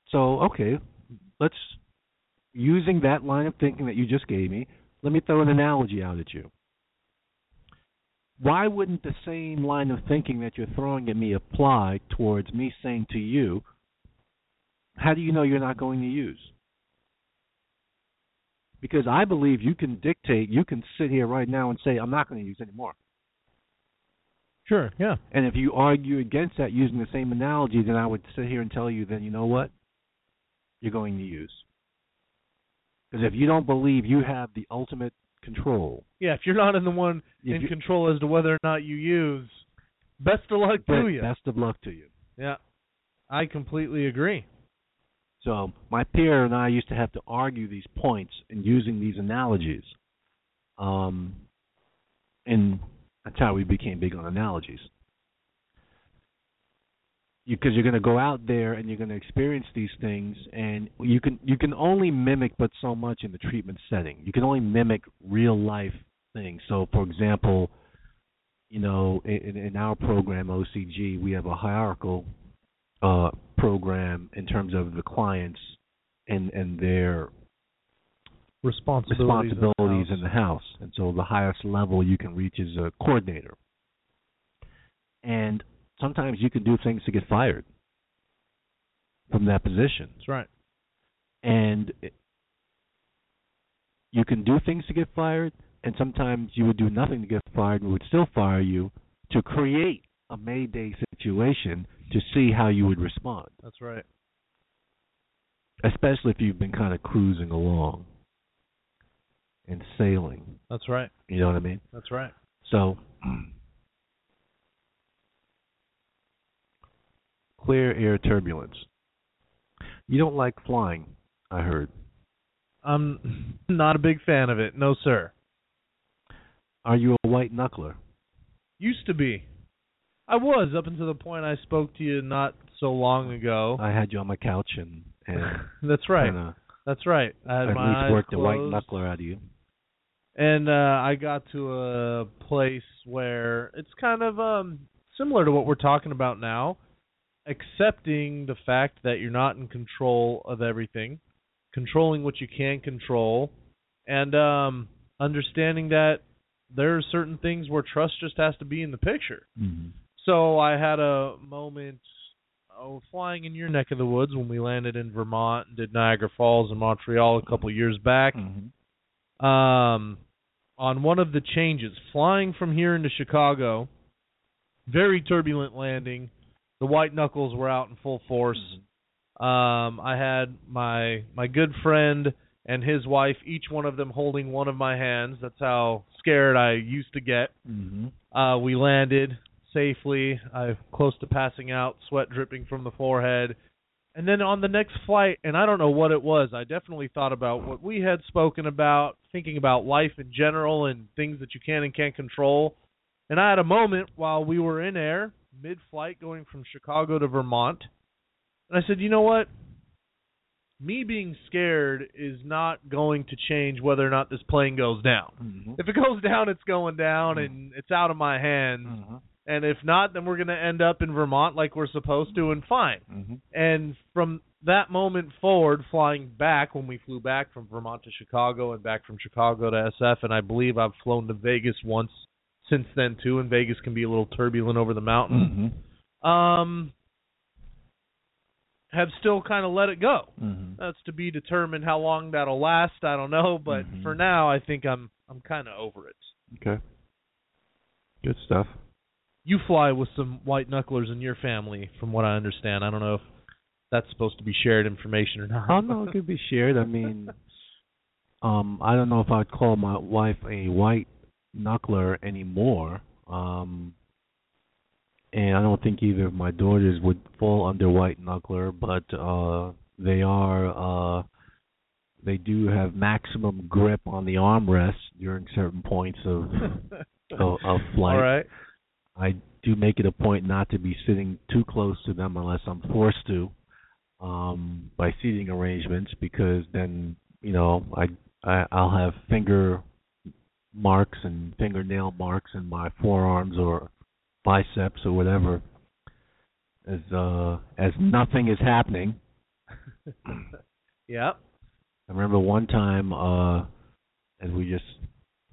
So, okay, let's using that line of thinking that you just gave me, let me throw an analogy out at you. Why wouldn't the same line of thinking that you're throwing at me apply towards me saying to you, how do you know you're not going to use? Because I believe you can dictate, you can sit here right now and say, I'm not going to use anymore. Sure. Yeah. And if you argue against that using the same analogy, then I would sit here and tell you, then you know what? You're going to use. Because if you don't believe you have the ultimate control, Yeah. If you're not in the one if in you- control as to whether or not you use, best of luck to you. best of luck to you. Yeah. I completely agree. So my peer and I used to have to argue these points and using these analogies. Um, and that's how we became big on analogies. Because you, are going to go out there and you're going to experience these things, and you can you can only mimic but so much in the treatment setting. You can only mimic real life things. So, for example, you know, in, in our program OCG, we have a hierarchical uh, program in terms of the clients and and their Responsibilities. responsibilities in in the house. And so the highest level you can reach is a coordinator. And sometimes you can do things to get fired from that position. That's right. And it- you can do things to get fired, and sometimes you would do nothing to get fired and would still fire you to create a Mayday situation to see how you would respond, That's right. especially if you've been kind of cruising along and sailing. That's right. You know what I mean? That's right. So, clear air turbulence. You don't like flying, I heard. I'm not a big fan of it. No, sir. Are you a white knuckler? Used to be. I was up until the point I spoke to you not so long ago. I had you on my couch and and [LAUGHS] That's right. That's right. I had at my least eyes worked a white knuckler out of you. and uh I got to a place where it's kind of um similar to what we're talking about now, accepting the fact that you're not in control of everything, controlling what you can control, and um understanding that there are certain things where trust just has to be in the picture. Mm-hmm. So I had a moment oh, flying in your neck of the woods when we landed in Vermont and did Niagara Falls and Montreal a couple of years back. Mm-hmm. Um, on one of the changes, flying from here into Chicago, very turbulent landing. The white knuckles were out in full force. Um, I had my my good friend and his wife, each one of them holding one of my hands. That's how scared I used to get. Mm-hmm. Uh, we landed safely. I close to passing out, sweat dripping from the forehead. And then on the next flight, and I don't know what it was, I definitely thought about what we had spoken about, thinking about life in general and things that you can and can't control. And I had a moment while we were in air, mid flight going from Chicago to Vermont. And I said, you know what? Me being scared is not going to change whether or not this plane goes down. Mm-hmm. If it goes down, it's going down and it's out of my hands. Mm-hmm. And if not, then we're going to end up in Vermont like we're supposed to and fine. Mm-hmm. And from that moment forward, flying back when we flew back from Vermont to Chicago and back from Chicago to SF, and I believe I've flown to Vegas once since then too, and Vegas can be a little turbulent over the mountain. Mm-hmm. Um, have still kind of let it go. Mm-hmm. That's to be determined how long that'll last. I don't know, but Mhm. for now, I think I'm I'm kind of over it. Okay. Good stuff. You fly with some white knucklers in your family, from what I understand. I don't know if that's supposed to be shared information or not. Oh no, it could be shared. I mean, [LAUGHS] um, I don't know if I'd call my wife a white knuckler anymore. Um, and I don't think either of my daughters would fall under white knuckler, but uh, they are. Uh, they do have maximum grip on the armrest during certain points of [LAUGHS] of, of flight. All right. I do make it a point not to be sitting too close to them unless I'm forced to um by seating arrangements because then you know I, I I'll have finger marks and fingernail marks in my forearms or biceps or whatever as uh as nothing is happening. [LAUGHS] yep. I remember one time uh and we just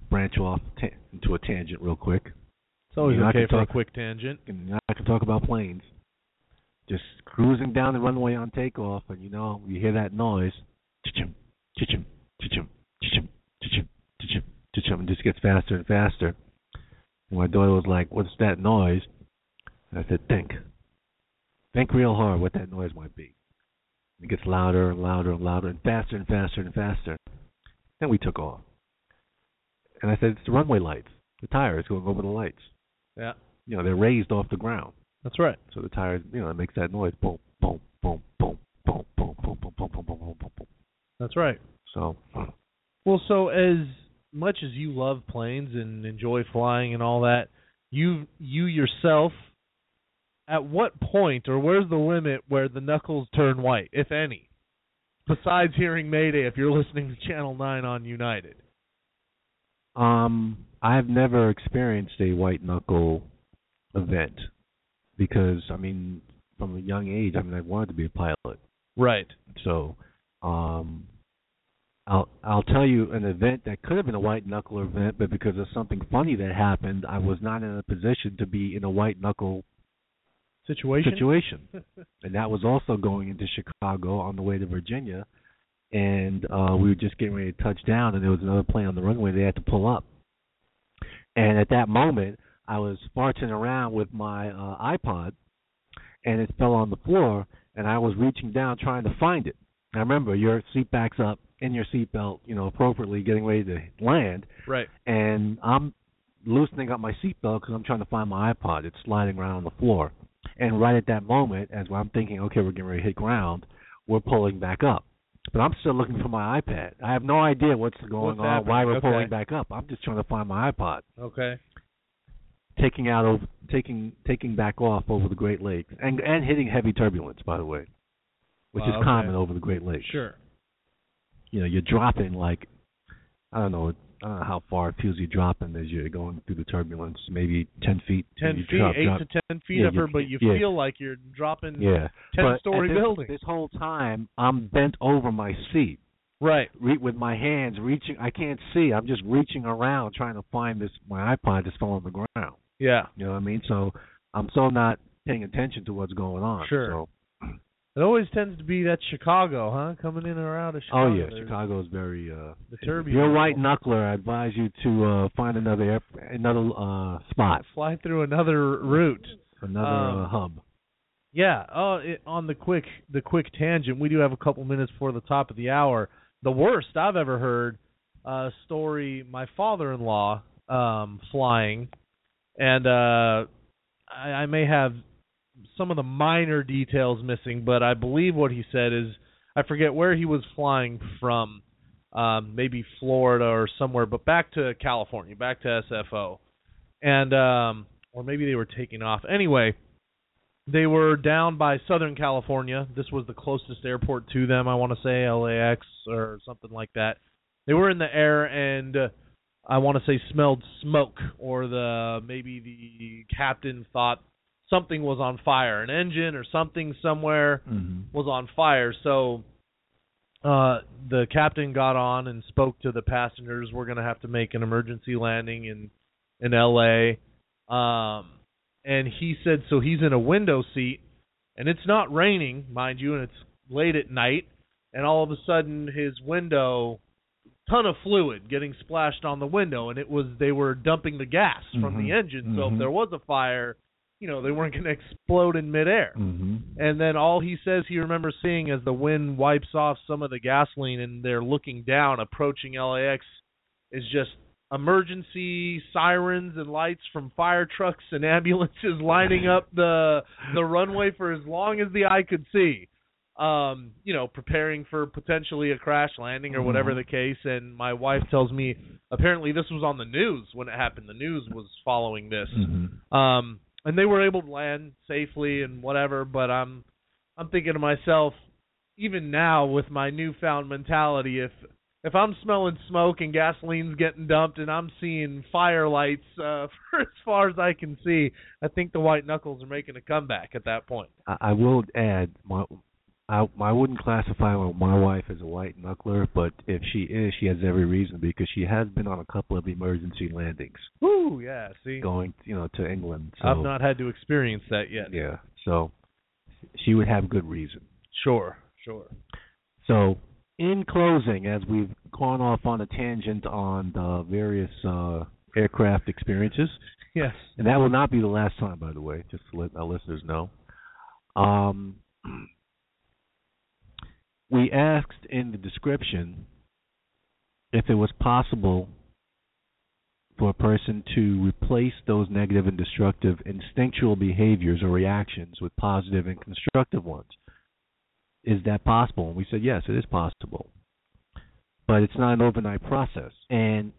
branch off ta- into a tangent real quick. It's always You know, I okay for a quick tangent. and I can talk about planes. Just cruising down the runway on takeoff, and you know you hear that noise, chim, chim, chim, chim, chim, chim, chim, and just gets faster and faster. And my daughter was like, "What's that noise?" And I said, "Think, think real hard what that noise might be." It gets louder and louder and louder and faster and faster and faster. Then we took off, and I said, "It's the runway lights, the tires going over the lights." Yeah. you know, they're raised off the ground. That's right. So the tires, you know, it makes that noise. Boom, boom, boom, boom, boom, boom, boom, boom, boom, boom, boom, boom, boom, boom. That's right. So, Well, so as much as you love planes and enjoy flying and all that, you you yourself at what point or where's the limit where the knuckles turn white, if any? Besides hearing Mayday if you're listening to Channel 9 on United. um, I've never experienced a white knuckle event because, I mean, from a young age, I mean, I wanted to be a pilot. Right. So, um, I'll I'll tell you an event that could have been a white knuckle event, but because of something funny that happened, I was not in a position to be in a white knuckle Situation. situation. [LAUGHS] and that was also going into Chicago on the way to Virginia. And uh we were just getting ready to touch down, and there was another plane on the runway. They had to pull up. And at that moment, I was farting around with my uh iPod, and it fell on the floor. And I was reaching down trying to find it. Now remember, your seat backs up in your seatbelt, you know, appropriately, getting ready to land Right. and I'm loosening up my seatbelt because I'm trying to find my iPod. It's sliding around on the floor, and right at that moment, as I'm thinking, okay, we're getting ready to hit ground, we're pulling back up. But I'm still looking for my iPad. I have no idea what's going What's on, happening, why we're okay. pulling back up. I'm just trying to find my iPod. Okay. Taking out over, taking taking back off over the Great Lakes, and and hitting heavy turbulence, by the way, which Wow, is okay. common over the Great Lakes. Sure. You know, you're dropping like I don't know, I don't know how far it feels you're dropping as you're going through the turbulence, maybe ten feet. Ten feet, drop, eight drop. to ten feet Yeah, of her, but you yeah. feel like you're dropping Yeah. ten But story this, building. This whole time I'm bent over my seat. Right. re- with my hands reaching. I can't see. I'm just reaching around trying to find this. My iPod just fell on the ground. Yeah. You know what I mean? So I'm so not paying attention to what's going on. Sure. So, It always tends to be that Chicago, huh? Coming in or out of Chicago. oh yeah, There's Chicago is very. uh The If you're white knuckler, I advise you to uh find another air, another uh spot, Fly through another route. another Um, uh, hub. Yeah. Oh, it, on the quick the quick tangent, we do have a couple minutes before the top of the hour. The worst I've ever heard uh story. My father-in-law um flying, and uh I, I may have some of the minor details missing, but I believe what he said is I forget where he was flying from. Um, maybe Florida or somewhere, but back to California, back to SFO, and um, or maybe they were taking off. Anyway, they were down by Southern California. This was the closest airport to them. I want to say LAX or something like that. They were in the air and uh, I want to say smelled smoke or the maybe the captain thought something was on fire, an engine or something somewhere Mm-hmm. was on fire. So uh the captain got on and spoke to the passengers. We're going to have to make an emergency landing in in LA. Um and he said so he's in a window seat and it's not raining, mind you, and it's late at night and all of a sudden his window ton of fluid getting splashed on the window and it was they were dumping the gas from the Mhm. engine. So if Mhm. there was a fire, you know, they weren't going to explode in midair. Mm-hmm. And then all he says he remembers seeing as the wind wipes off some of the gasoline and they're looking down, approaching LAX, is just emergency sirens and lights from fire trucks and [LAUGHS] ambulances lining up the the runway for as long as the eye could see. Um, you know, preparing for potentially a crash landing or whatever Mhm. the case. And my wife tells me apparently this was on the news when it happened. The news was following this. Mm-hmm. Um, and they were able to land safely and whatever. But I'm, I'm thinking to myself, even now with my newfound mentality, if if I'm smelling smoke and gasoline's getting dumped and I'm seeing fire lights uh, [LAUGHS] for as far as I can see, I think the white knuckles are making a comeback at that point. I, I will add, my, I I wouldn't classify my wife as a white knuckler, but if she is, she has every reason because she has been on a couple of emergency landings Woo, yeah. See, going, you know, to England. So I've not had to experience that yet. yeah, so she would have good reason. Sure, sure. So, in closing, as we've gone off on a tangent on the various uh, aircraft experiences, Yes. and that will not be the last time, by the way, just to let our listeners know. Um, we asked in the description if it was possible for a person to replace those negative and destructive instinctual behaviors or reactions with positive and constructive ones. Is that possible? And we said yes, it is possible. But it's not an overnight process. And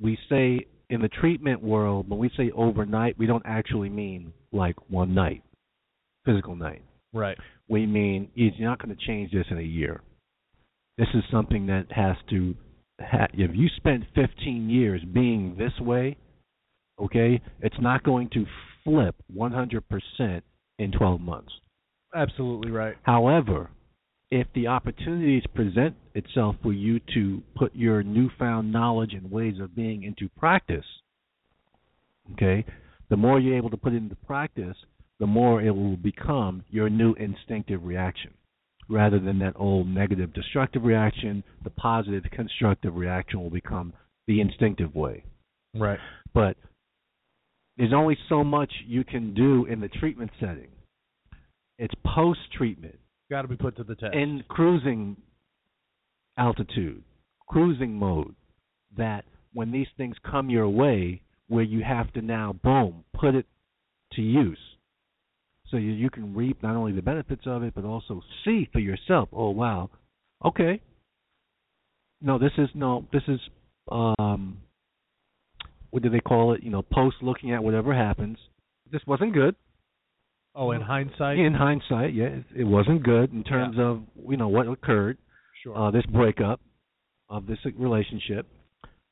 we say in the treatment world, when we say overnight, we don't actually mean like one night, physical night. Right. We mean you're not going to change this in a year. This is something that has to. Ha- if you spent 15 years being this way, okay, it's not going to flip 100% in 12 months. Absolutely right. However, if the opportunities present itself for you to put your newfound knowledge and ways of being into practice, okay, the more you're able to put it into practice, the more it will become your new instinctive reaction. Rather than that old negative destructive reaction, the positive constructive reaction will become the instinctive way. Right. But there's only so much you can do in the treatment setting. It's post treatment Got to be put to the test. in cruising altitude, cruising mode, that when these things come your way, where you have to now, boom, put it to use. So you, you can reap not only the benefits of it, but also see for yourself, oh, wow, okay. No, this is, no, this is, um, what do they call it? You know, post looking at whatever happens. This wasn't good oh, in hindsight, in hindsight, yeah, it, it wasn't good in terms of you know what occurred, sure. uh, this breakup of this relationship.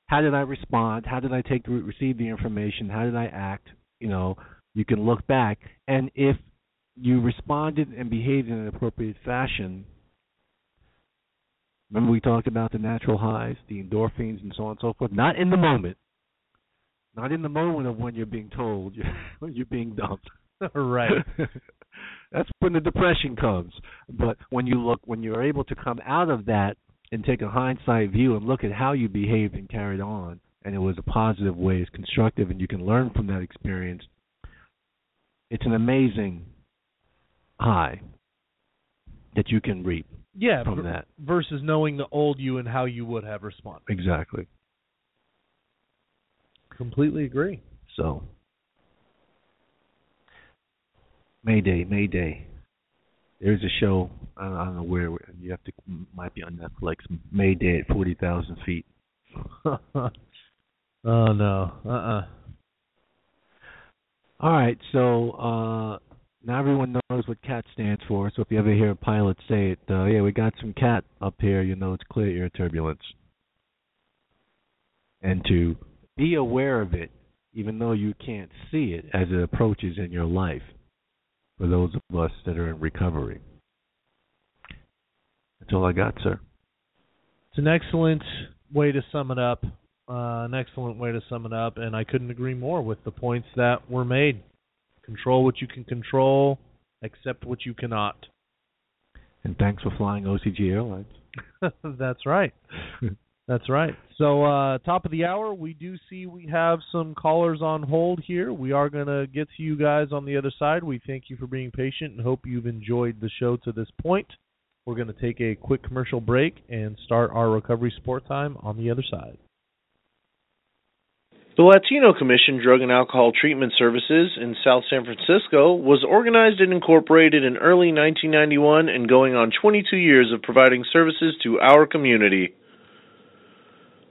How did I respond? How did I take the, receive the information? How did I act? You know, you can look back, and if you responded and behaved in an appropriate fashion, Remember we talked about the natural highs, the endorphins, and so on and so forth. Not in the moment. Not in the moment of when you're being told [LAUGHS] you're, you're being dumped. [LAUGHS] right. [LAUGHS] That's when the depression comes. But when you look, when you're able to come out of that and take a hindsight view and look at how you behaved and carried on, and it was a positive way, it's constructive, and you can learn from that experience. It's an amazing high that you can reap Yeah, from that. versus knowing the old you and how you would have responded. Exactly. Completely agree. So, Mayday, Mayday. There's a show. I don't, I don't know where you have to. Might be on Netflix. Mayday at forty thousand feet. [LAUGHS] oh no. Uh uh All right, so uh now everyone knows what CAT stands for. So if you ever hear a pilot say it, uh, yeah, we got some cat up here, you know it's clear air turbulence. And to be aware of it, even though you can't see it as it approaches in your life, for those of us that are in recovery. That's all I got, sir. It's an excellent way to sum it up. Uh, an excellent way to sum it up, and I couldn't agree more with the points that were made. Control what you can control, accept what you cannot. And thanks for flying OCG Airlines. [LAUGHS] [LAUGHS] That's right. That's right. So, uh, top of the hour, we do see we have some callers on hold here. We are going to get to you guys on the other side. We thank you for being patient and hope you've enjoyed the show to this point. We're going to take a quick commercial break and start our recovery support time on the other side. The Latino Commission Drug and Alcohol Treatment Services in South San Francisco was organized and incorporated in early 1991 and going on 22 years of providing services to our community.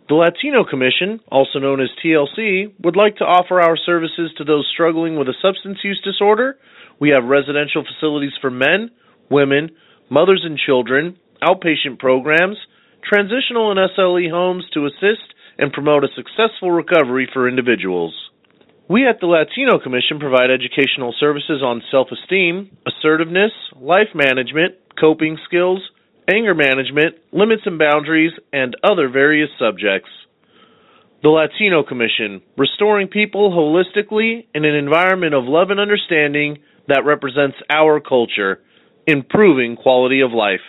The Latino Commission, also known as TLC, would like to offer our services to those struggling with a substance use disorder. We have residential facilities for men, women, mothers and children, outpatient programs, transitional and SLE homes to assist and promote a successful recovery for individuals. We at the Latino Commission provide educational services on self esteem, assertiveness, life management, coping skills, anger management, limits and boundaries, and other various subjects. The Latino Commission, restoring people holistically in an environment of love and understanding that represents our culture, improving quality of life.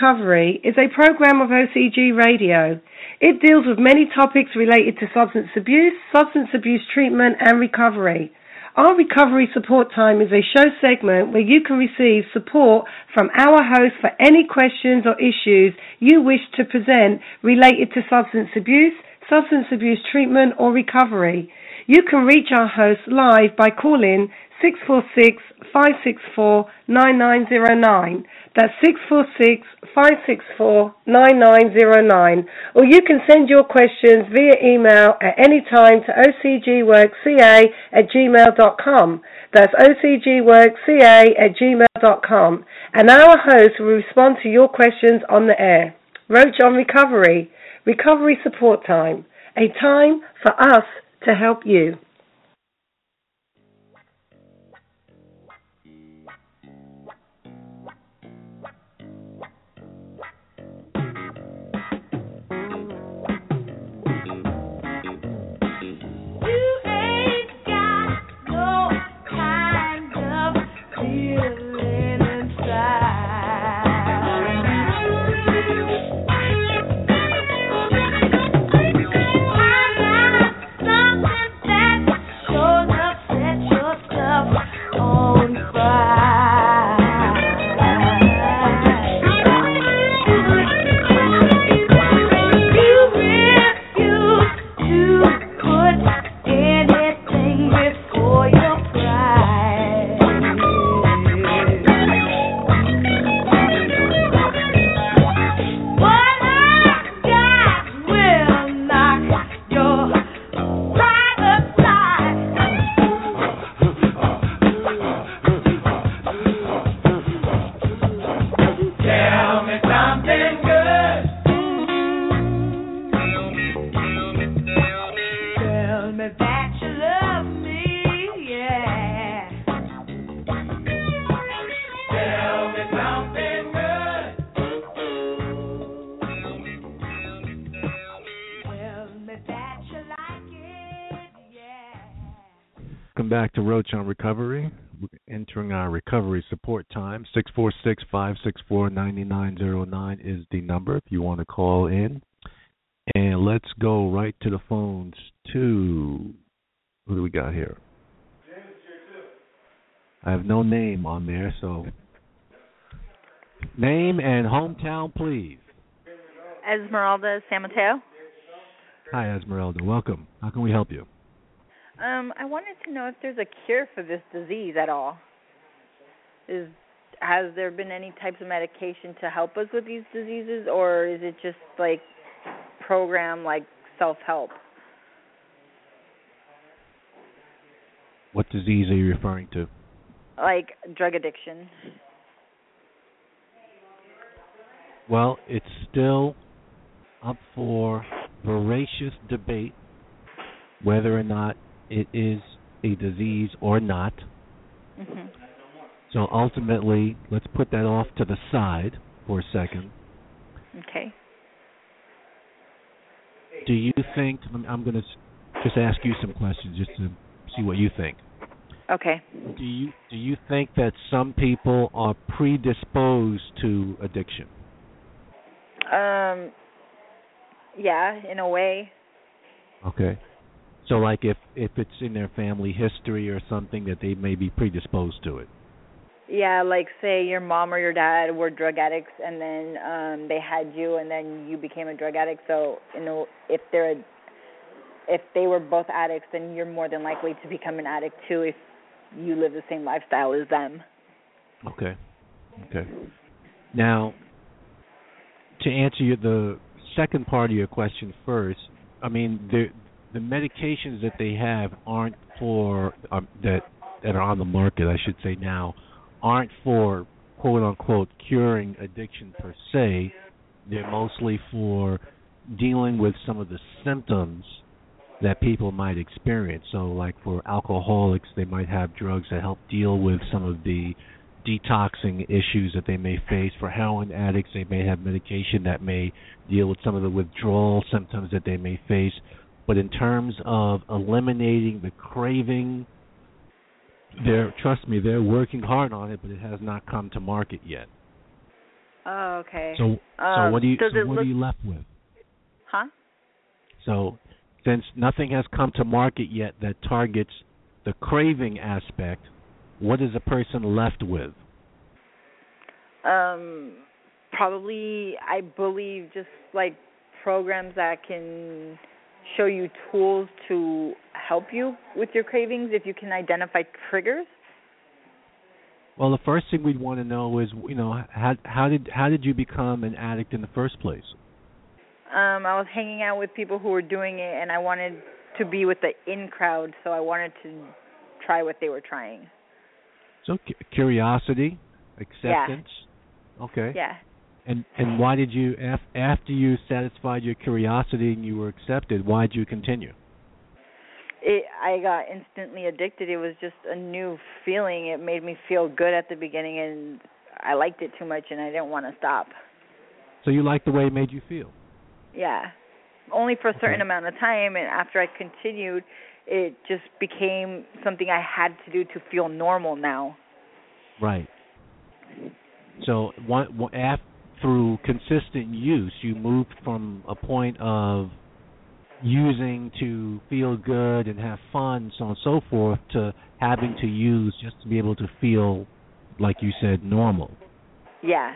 Recovery is a program of OCG Radio. It deals with many topics related to substance abuse, substance abuse treatment, and recovery. Our recovery support time is a show segment where you can receive support from our host for any questions or issues you wish to present related to substance abuse, substance abuse treatment, or recovery. You can reach our host live by calling 646 564 9909. That's 646 564 9909. Or you can send your questions via email at any time to ocgworkca at gmail.com. That's ocgworkca at gmail.com. And our host will respond to your questions on the air. Roach on Recovery. Recovery Support Time. A time for us to help you. You Roach on Recovery. We're entering our recovery support time. 646 564 9909 is the number if you want to call in. And let's go right to the phones to. Who do we got here? I have no name on there, so. Name and hometown, please. Esmeralda San Mateo. Hi, Esmeralda. Welcome. How can we help you? Um, I wanted to know if there's a cure for this disease at all. Is has there been any types of medication to help us with these diseases, or is it just like program like self help? What disease are you referring to? Like drug addiction? Well, it's still up for voracious debate whether or not it is a disease or not. Mhm. So ultimately, let's put that off to the side for a second. Okay. Do you think I'm, I'm going to just ask you some questions just to see what you think. Okay. Do you do you think that some people are predisposed to addiction? Um yeah, in a way. Okay. So like if if it's in their family history or something that they may be predisposed to it. Yeah, like say your mom or your dad were drug addicts and then um they had you and then you became a drug addict. So, you know, if they're a, if they were both addicts, then you're more than likely to become an addict too if you live the same lifestyle as them. Okay. Okay. Now, to answer your, the second part of your question first, I mean the the medications that they have aren't for um, that that are on the market, I should say now, aren't for quote unquote curing addiction per se. They're mostly for dealing with some of the symptoms that people might experience. So, like for alcoholics, they might have drugs that help deal with some of the detoxing issues that they may face. For heroin addicts, they may have medication that may deal with some of the withdrawal symptoms that they may face. But in terms of eliminating the craving, they're trust me, they're working hard on it, but it has not come to market yet. Oh, okay. So so Um, what do you so what look- are you left with? huh? So since nothing has come to market yet that targets the craving aspect, what is a person left with? Um, probably I believe just like programs that can show you tools to help you with your cravings if you can identify triggers. Well, the first thing we'd want to know is, you know, how how did how did you become an addict in the first place? Um, I was hanging out with people who were doing it, and I wanted to be with the in crowd, so I wanted to try what they were trying. So cu- curiosity, acceptance. Okay. Yeah. And and why did you af- after you satisfied your curiosity and you were accepted, why did you continue? It I got instantly addicted. It was just a new feeling. It made me feel good at the beginning and I liked it too much and I didn't want to stop. So you liked the way it made you feel. Yeah. Only for a certain Okay. amount of time and after I continued, it just became something I had to do to feel normal now. Right. So one, one af, through consistent use, you moved from a point of using to feel good and have fun, so on and so forth, to having to use just to be able to feel, like you said, normal. Yeah.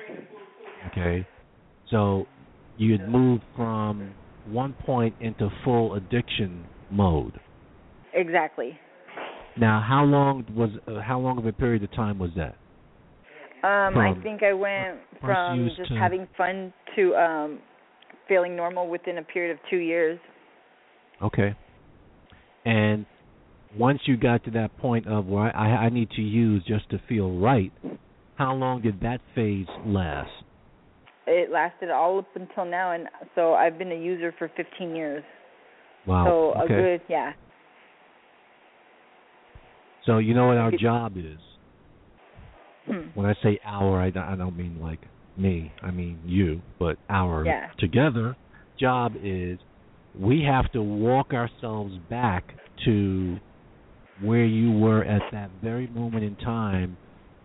Okay. So you had moved from one point into full addiction mode. Exactly. Now, how long was uh, how long of a period of time was that? Um, I think I went from just to- having fun to um feeling normal within a period of 2 years. Okay. And once you got to that point of where I, I need to use just to feel right, how long did that phase last? It lasted all up until now and so I've been a user for 15 years. Wow. So a good, yeah. So you know what our job is. Hmm. When I say our, I don't, I don't mean like me. I mean you. But our Yeah. together job is we have to walk ourselves back to where you were at that very moment in time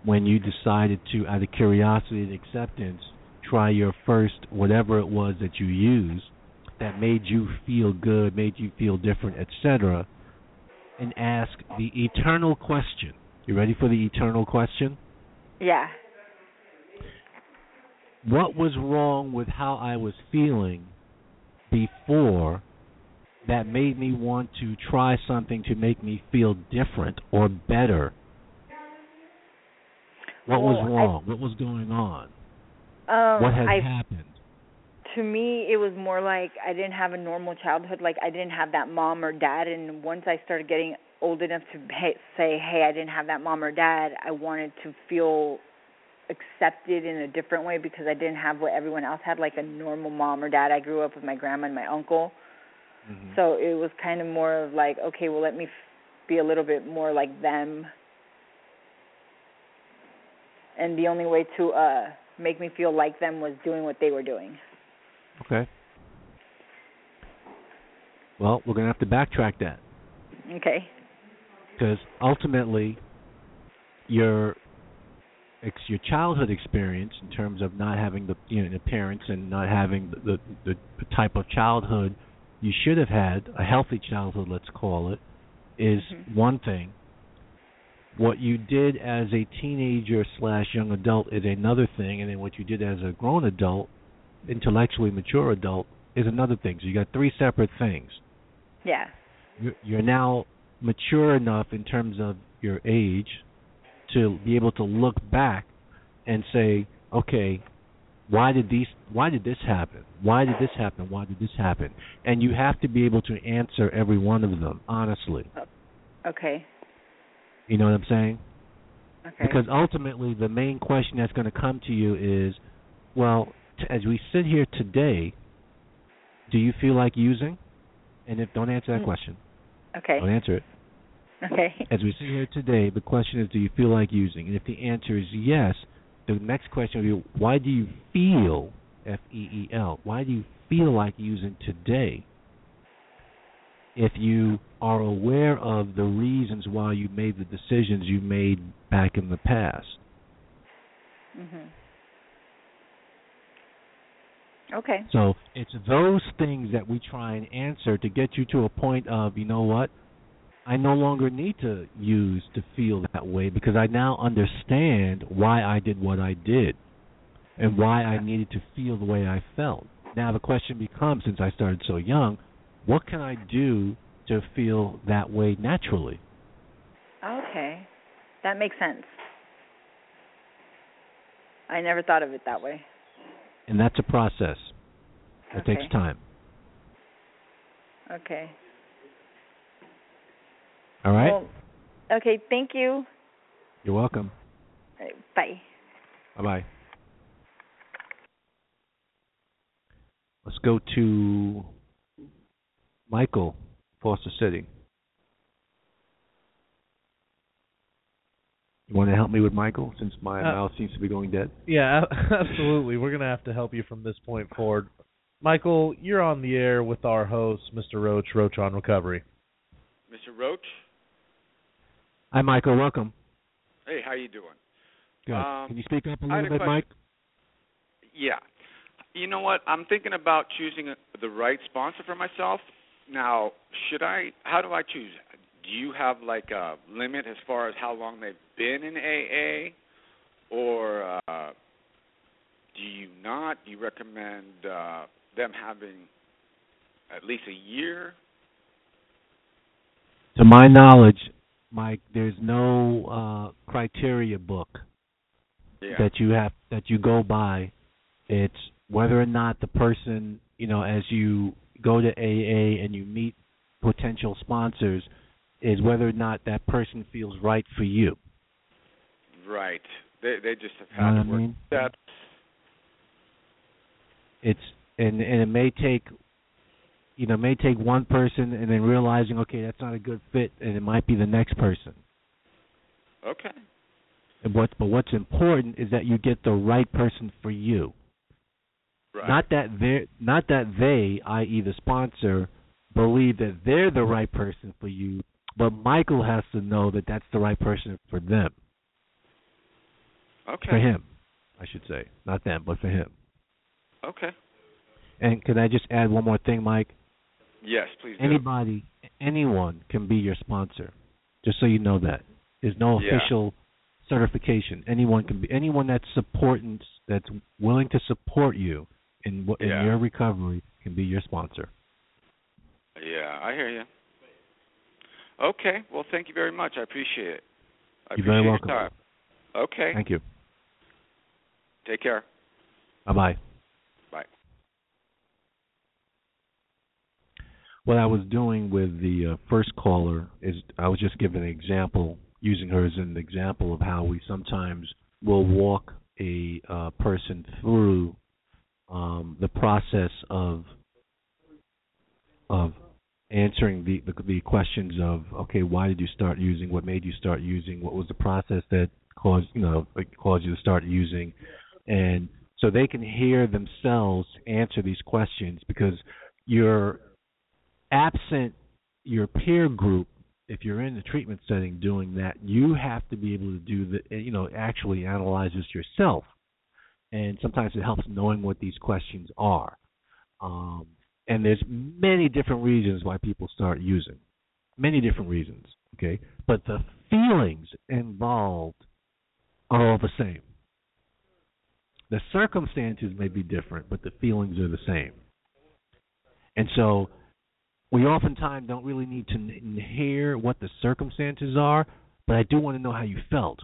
when you decided to, out of curiosity and acceptance, try your first whatever it was that you used that made you feel good, made you feel different, etc., and ask the eternal question. You ready for the eternal question? Yeah. What was wrong with how I was feeling before that made me want to try something to make me feel different or better? What was I- wrong? what was going on? Um what had I happened? to me it was more like I didn't have a normal childhood like I didn't have that mom or dad and once I started getting old enough to say hey I didn't have that mom or dad I wanted to feel accepted in a different way because I didn't have what everyone else had like a normal mom or dad I grew up with my grandma and my uncle Mhm. so it was kind of more of like okay well let me f- be a little bit more like them and the only way to uh make me feel like them was doing what they were doing Okay. Well, we're going to have to backtrack that. okay because ultimately your ex, your childhood experience in terms of not having the you know the parents and not having the, the the type of childhood you should have had a healthy childhood let's call it is Mhm. one thing. What you did as a teenager slash young adult is another thing and then what you did as a grown adult intellectually mature adult is another thing. So you got three separate things. Yeah. You're now mature enough in terms of your age to be able to look back and say, okay, why did these why did this happen? Why did this happen? Why did this happen? And you have to be able to answer every one of them honestly. okay You know what I'm saying? okay Because ultimately the main question that's going to come to you is, well, t- as we sit here today, do you feel like using? And if don't answer that Mm. question. okay Don't answer it. [LAUGHS] okay As we sit here today, the question is, do you feel like using? And if the answer is yes, the next question will be, why do you feel, F E E L, why do you feel like using today? If you are aware of the reasons why you made the decisions you made back in the past. mhm Okay. So it's those things that we try and answer to get you to a point of, you know what? I no longer need to use to feel that way because I now understand why I did what I did and why I needed to feel the way I felt. Now the question becomes since I started so young, what can I do to feel that way naturally? Okay. That makes sense. I never thought of it that way. And that's a process. It Okay. takes time. Okay. All right? Well, okay, thank you. You're welcome. All right, bye. Bye bye. Let's go to Michael, Foster City. You want to help me with Michael since my Uh, mouth seems to be going dead? Yeah, [LAUGHS] absolutely. We're going to have to help you from this point forward. Michael, you're on the air with our host, Mr. Roach, Roach on Recovery. Mr. Roach. Hi, Michael. Welcome. Hey, how you doing? Good. Um, Can you speak up a little bit, question. Mike? Yeah. You know what? I'm thinking about choosing a, the right sponsor for myself. Now, should I? How do I choose? Do you have like a limit as far as how long they've been in AA, or uh, do you not? Do you recommend uh, them having at least a year? To my knowledge, Mike, there's no uh, criteria book Yeah. that you have that you go by. It's whether or not the person, you know, as you go to AA and you meet potential sponsors, is whether or not that person feels right for you. Right. They they just have You know had to work mean? that. It's and and it may take you know, may take one person and then realizing, okay, that's not a good fit and it might be the next person. Okay. And what but what's important is that you get the right person for you. Right. Not that they not that they, i.e. the sponsor, believe that they're the right person for you, but Michael has to know that that's the right person for them. okay. For him, I should say. Not them, but for him. Okay. And can I just add one more thing, Mike? Yes, please do. Anybody anyone can be your sponsor. Just so you know that. There's no Yeah. official certification. Anyone can be anyone that's supporting that's willing to support you in in Yeah. your recovery can be your sponsor. Yeah, I hear you. Okay. Well, thank you very much. I appreciate it. I You're very welcome. Your time. Okay. Thank you. Take care. Bye. Bye. What I was doing with the uh, first caller is I was just giving an example, using her as an example of how we sometimes will walk a uh, person through um, the process of of answering the, the the questions of okay, why did you start using? What made you start using? What was the process that caused you know caused you to start using? And so they can hear themselves answer these questions because you're absent your peer group if you're in the treatment setting doing that you have to be able to do the you know actually analyze this yourself. And sometimes it helps knowing what these questions are. Um, and there's many different reasons why people start using. Many different reasons okay? But the feelings involved are all the same. The circumstances may be different but the feelings are the same. And so we oftentimes don't really need to n- hear what the circumstances are, but I do want to know how you felt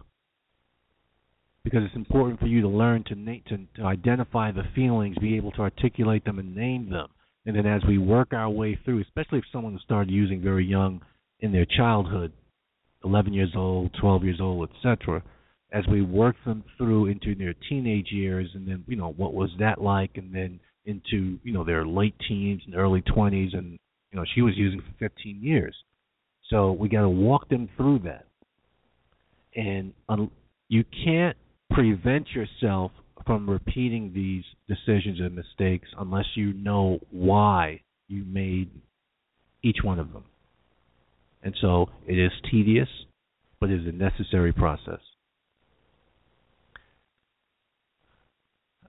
because it's important for you to learn to, na- to to identify the feelings, be able to articulate them, and name them. And then as we work our way through, especially if someone started using very young in their childhood, 11 years old, 12 years old, etc., as we work them through into their teenage years, and then you know what was that like, and then into you know their late teens and early 20s, and you know she was using for 15 years. So we got to walk them through that, and un- you can't prevent yourself from repeating these decisions and mistakes unless you know why you made each one of them. And so it is tedious, but it is a necessary process.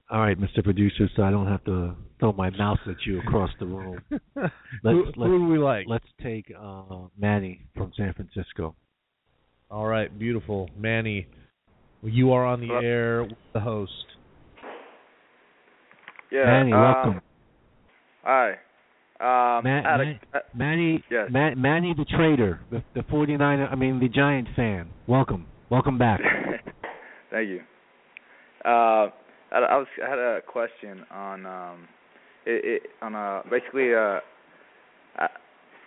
All right, Mr. Producer, so I don't have to throw my mouse at you across the room. [LAUGHS] who, Let's- who let's- do we like? Let's take uh, Manny from San Francisco. All right, beautiful, Manny. You are on the Hello. air with the host. Yeah. Manny, um, welcome. Hi. Um, Ma- I a- Ma- uh, Manny, Yes. Ma- Manny the trader, the, the 49er, I mean the Giant fan. Welcome, welcome back. [LAUGHS] Thank you. Uh, I, I was I had a question on um, it, it on uh basically uh, uh,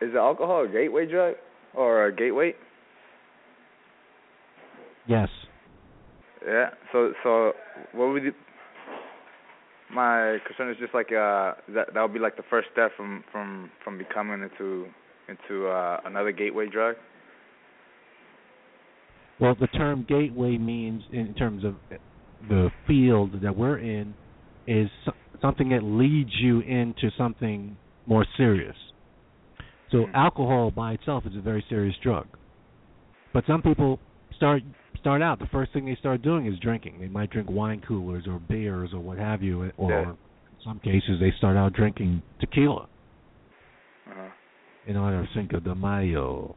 is alcohol a gateway drug or a gateway? yes. Yeah. So so what would you? My concern is just like uh that that would be like the first step from from from becoming into into uh another gateway drug. Well, the term gateway means, in terms of the field that we're in, is something that leads you into something more serious. So Mhm. alcohol by itself is a very serious drug. But some people start start out the first thing they start doing is drinking. They might drink wine coolers or beers or what have you, or Yeah. in some cases they start out drinking tequila Uh-huh. in honor of Cinco de Mayo.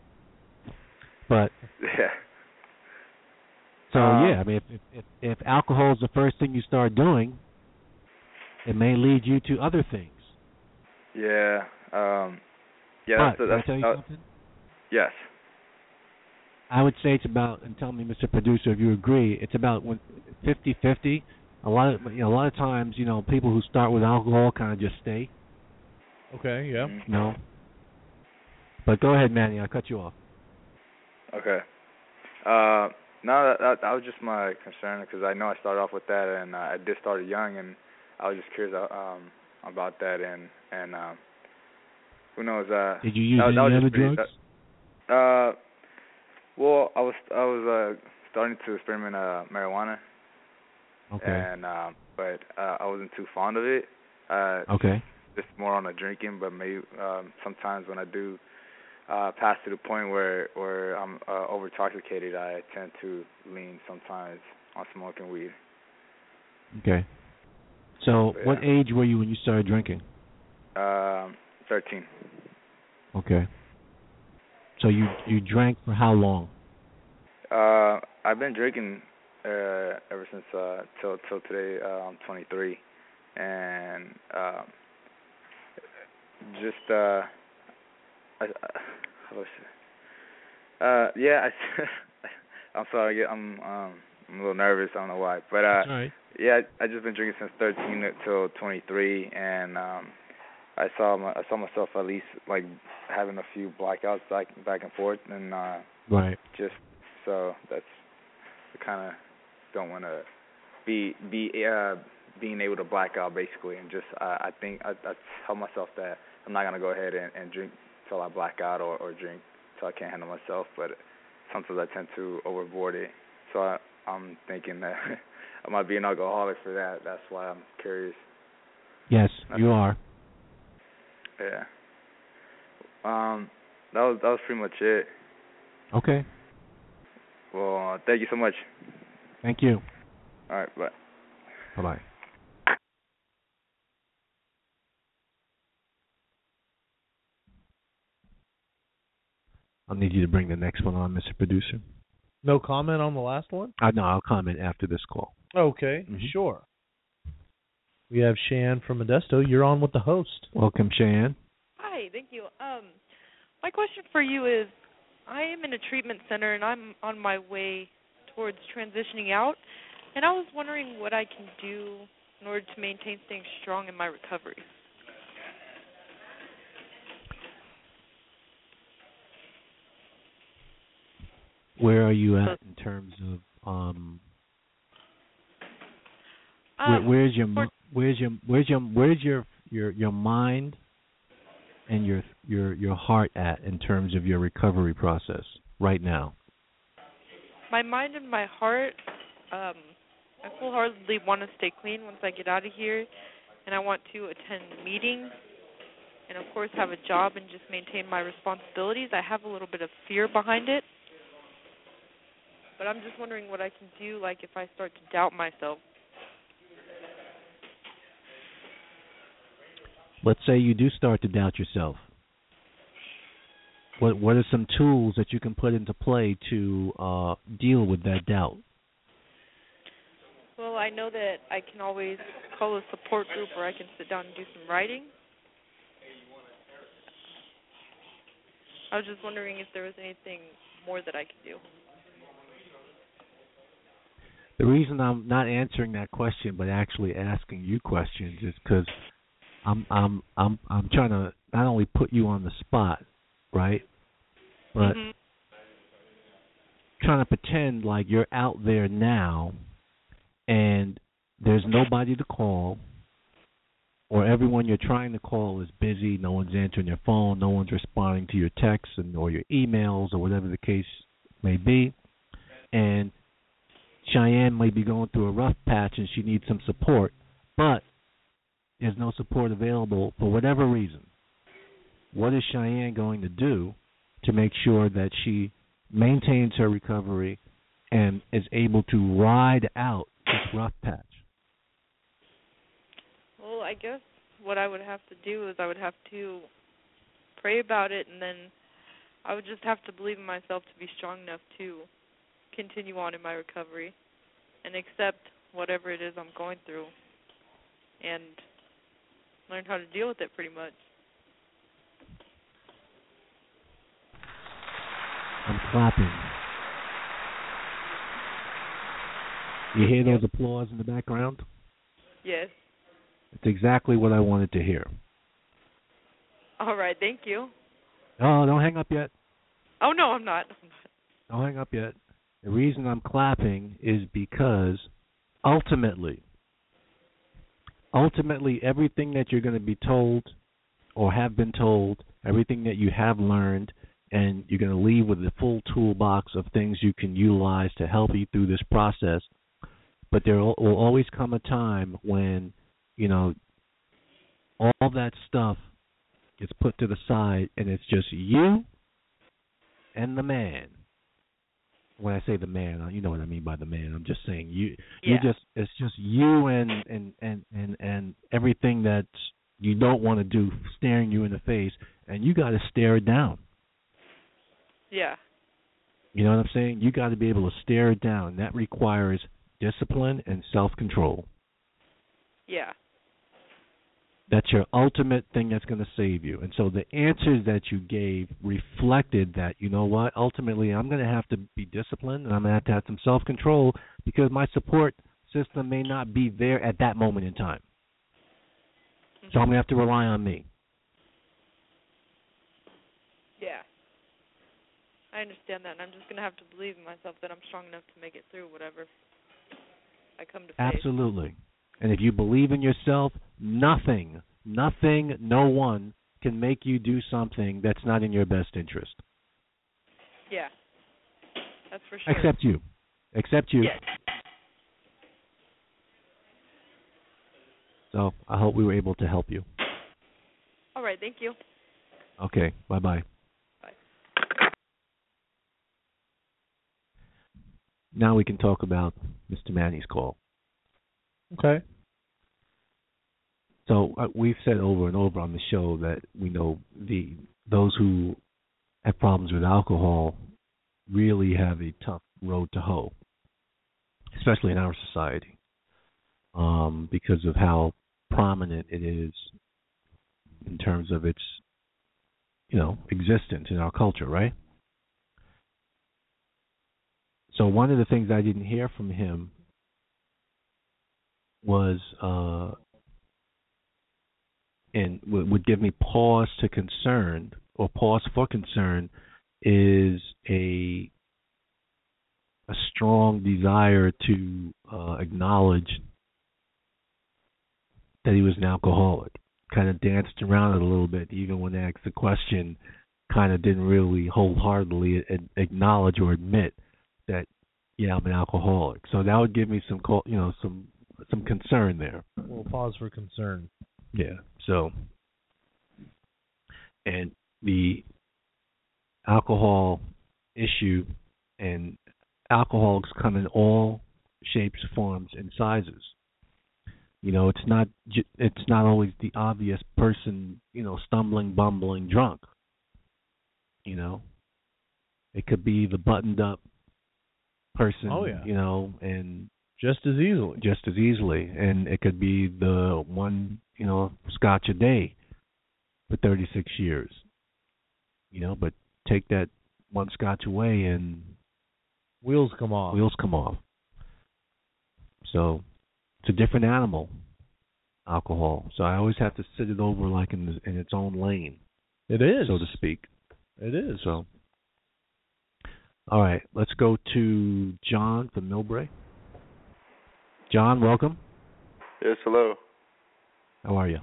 But [LAUGHS] Yeah. So Um, yeah, I mean, if, if if if alcohol is the first thing you start doing, it may lead you to other things. Yeah. Um. Yeah. but that's, can I that's, tell you uh, something? Yes. I would say it's about, and tell me, Mr. Producer, if you agree, it's about when fifty-fifty. A lot of you know, a lot of times, you know, people who start with alcohol kind of just stay. Okay, yeah. Mhm. You know. But go ahead, Manny. I cut you off. Okay. Uh, no, that, that that was just my concern because I know I started off with that and uh, I did start young and I was just curious uh, um about that and and um who knows uh Did you use that, any that other pretty- drugs? that- uh well I was I was uh starting to experiment uh marijuana Okay. and um but uh I wasn't too fond of it uh Okay. just more on the drinking, but maybe um sometimes when I do uh pass to the point where where I'm uh, over intoxicated, I tend to lean sometimes on smoking weed. Okay. So, Yeah. what age were you when you started drinking? Um, thirteen. Okay. So you you drank for how long? Uh, I've been drinking uh ever since uh till till today. Uh, I'm 23, and um, just uh, I, I how do I say? Uh, yeah, I, [LAUGHS] I'm sorry, I get- I'm um I'm a little nervous. I don't know why, but uh, right. yeah, I, I just been drinking since 13 till 23, and um, I saw my I saw myself at least like having a few blackouts back back and forth, and uh, Right. just so that's I kind of don't want to be be uh being able to black out basically, and just uh, I think I, I tell myself that I'm not gonna go ahead and, and drink till I black out or or drink till I can't handle myself, but sometimes I tend to overboard it, so I, I'm thinking that [LAUGHS] I might be an alcoholic for that. That's why I'm curious. Yes, you are. Yeah. Um, that was that was pretty much it. Okay. Well, uh, thank you so much. Thank you. All right, bye. Bye bye. I'll need you to bring the next one on, Mr. Producer. No comment on the last one? Uh, no, I'll comment after this call. Okay, Mhm. sure. We have Shan from Modesto. You're on with the host. Welcome, Shan. Hi, thank you. Um, my question for you is, I am in a treatment center and I'm on my way towards transitioning out, and I was wondering what I can do in order to maintain staying strong in my recovery. Where are you at in terms of um? Where, Um, where's your where's your where's your where's your your your mind and your your your heart at in terms of your recovery process right now? my mind and my heart, um, I full-heartedly want to stay clean once I get out of here, and I want to attend meetings, and of course have a job and just maintain my responsibilities. I have a little bit of fear behind it, but I'm just wondering what I can do, like if I start to doubt myself. let's say you do start to doubt yourself. What what are some tools that you can put into play to uh, deal with that doubt? Well, I know that I can always call a support group or I can sit down and do some writing. I was just wondering if there was anything more that I could do. The reason I'm not answering that question, but actually asking you questions, is because I'm I'm I'm I'm trying to not only put you on the spot, right, but Mhm. trying to pretend like you're out there now, and there's nobody to call, or everyone you're trying to call is busy. No one's answering your phone. No one's responding to your texts and or your emails or whatever the case may be, and Cheyenne may be going through a rough patch and she needs some support, but there's no support available for whatever reason. What is Cheyenne going to do to make sure that she maintains her recovery and is able to ride out this rough patch? Well, I guess what I would have to do is I would have to pray about it and then I would just have to believe in myself to be strong enough to continue on in my recovery and accept whatever it is I'm going through and learn how to deal with it pretty much. I'm clapping. You hear those applause in the background? Yes. It's exactly what I wanted to hear. All right, thank you. Oh, don't hang up yet. Oh no, I'm not. I'm not. Don't hang up yet. The reason I'm clapping is because ultimately, ultimately, everything that you're going to be told or have been told, everything that you have learned, and you're going to leave with a full toolbox of things you can utilize to help you through this process. But there will always come a time when, you know, all that stuff gets put to the side and it's just you and the man when I say the man, uh, you know what I mean by the man. I'm just saying you. You just it's just you and and and and and everything that you don't want to do staring you in the face, and you got to stare it down. Yeah. You know what I'm saying? You got to be able to stare it down. That requires discipline and self-control. Yeah. That's your ultimate thing that's going to save you. And so the answers that you gave reflected that, you know what, ultimately I'm going to have to be disciplined and I'm going to have to have some self control because my support system may not be there at that moment in time. So I'm going to have to rely on me. Yeah. I understand that, and I'm just gonna have to believe in myself that I'm strong enough to make it through whatever I come to face. Absolutely. And if you believe in yourself, nothing, nothing, no one can make you do something that's not in your best interest. Yeah. That's for sure. Except you. Except you. Yes. So I hope we were able to help you. All right. Thank you. Okay. Bye bye. Bye. Now we can talk about Mr. Manny's call. Okay. So uh, we've said over and over on the show that we know the those who have problems with alcohol really have a tough road to hoe, especially in our society, um, because of how prominent it is in terms of its, you know, existence in our culture, right? So one of the things I didn't hear from him was uh and would, would give me pause to concern or pause for concern is a a strong desire to uh, acknowledge that he was an alcoholic. Kind of danced around it a little bit, even when asked the question. Kind of didn't really wholeheartedly acknowledge or admit that, yeah, I'm an alcoholic. So that would give me some, you know, some some concern there. We'll pause for concern. Yeah. So, and the alcohol issue and alcoholics come in all shapes, forms, and sizes. You know, it's not it's not always the obvious person, you know, stumbling, bumbling drunk. You know, it could be the buttoned up person, Oh, yeah. you know, and just as easily. just as easily, and it could be the one, you know, scotch a day for 36 years. You know, but take that one scotch away and Wheels come off. wheels come off. So it's a different animal, alcohol. So I always have to sit it over like in the, in its own lane, It is. so to speak. It is. So, all right, let's go to John from Millbrae. John, welcome. Yes, hello. How are you?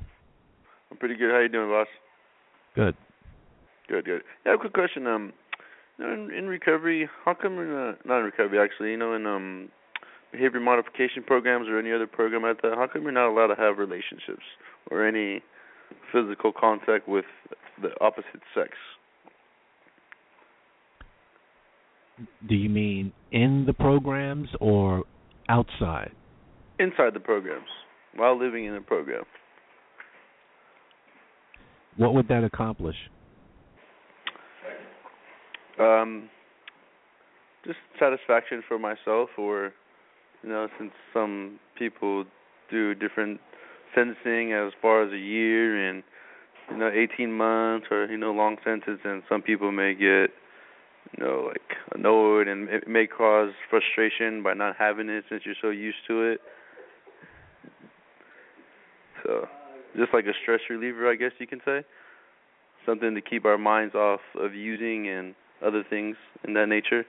I'm pretty good. How you doing, boss? Good. Good, good. Yeah, quick question. Um, you know, in, in recovery, how come in uh, not in recovery actually, you know, in um behavior modification programs or any other program like that, how come you're not allowed to have relationships or any physical contact with the opposite sex? Do you mean in the programs or outside? Inside the programs, while living in a program. What would that accomplish? Um, just satisfaction for myself, or you know, since some people do different sentencing as far as a year and you know, 18 months, or you know, long sentence, and some people may get you know, like annoyed, and it may cause frustration by not having it since you're so used to it. So, just like a stress reliever, I guess you can say. Something to keep our minds off of using and other things in that nature.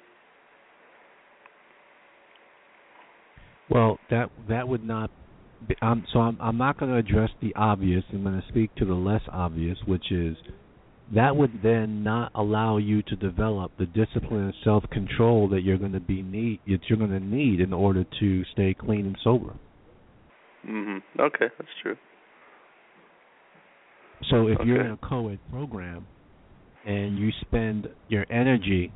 Well, that that would not. Be, um, so I'm I'm not going to address the obvious. I'm going to speak to the less obvious, which is that would then not allow you to develop the discipline and self-control that you're going to be need that you're going to need in order to stay clean and sober. Mhm. Okay, that's true. So if you're in a co-ed program and you spend your energy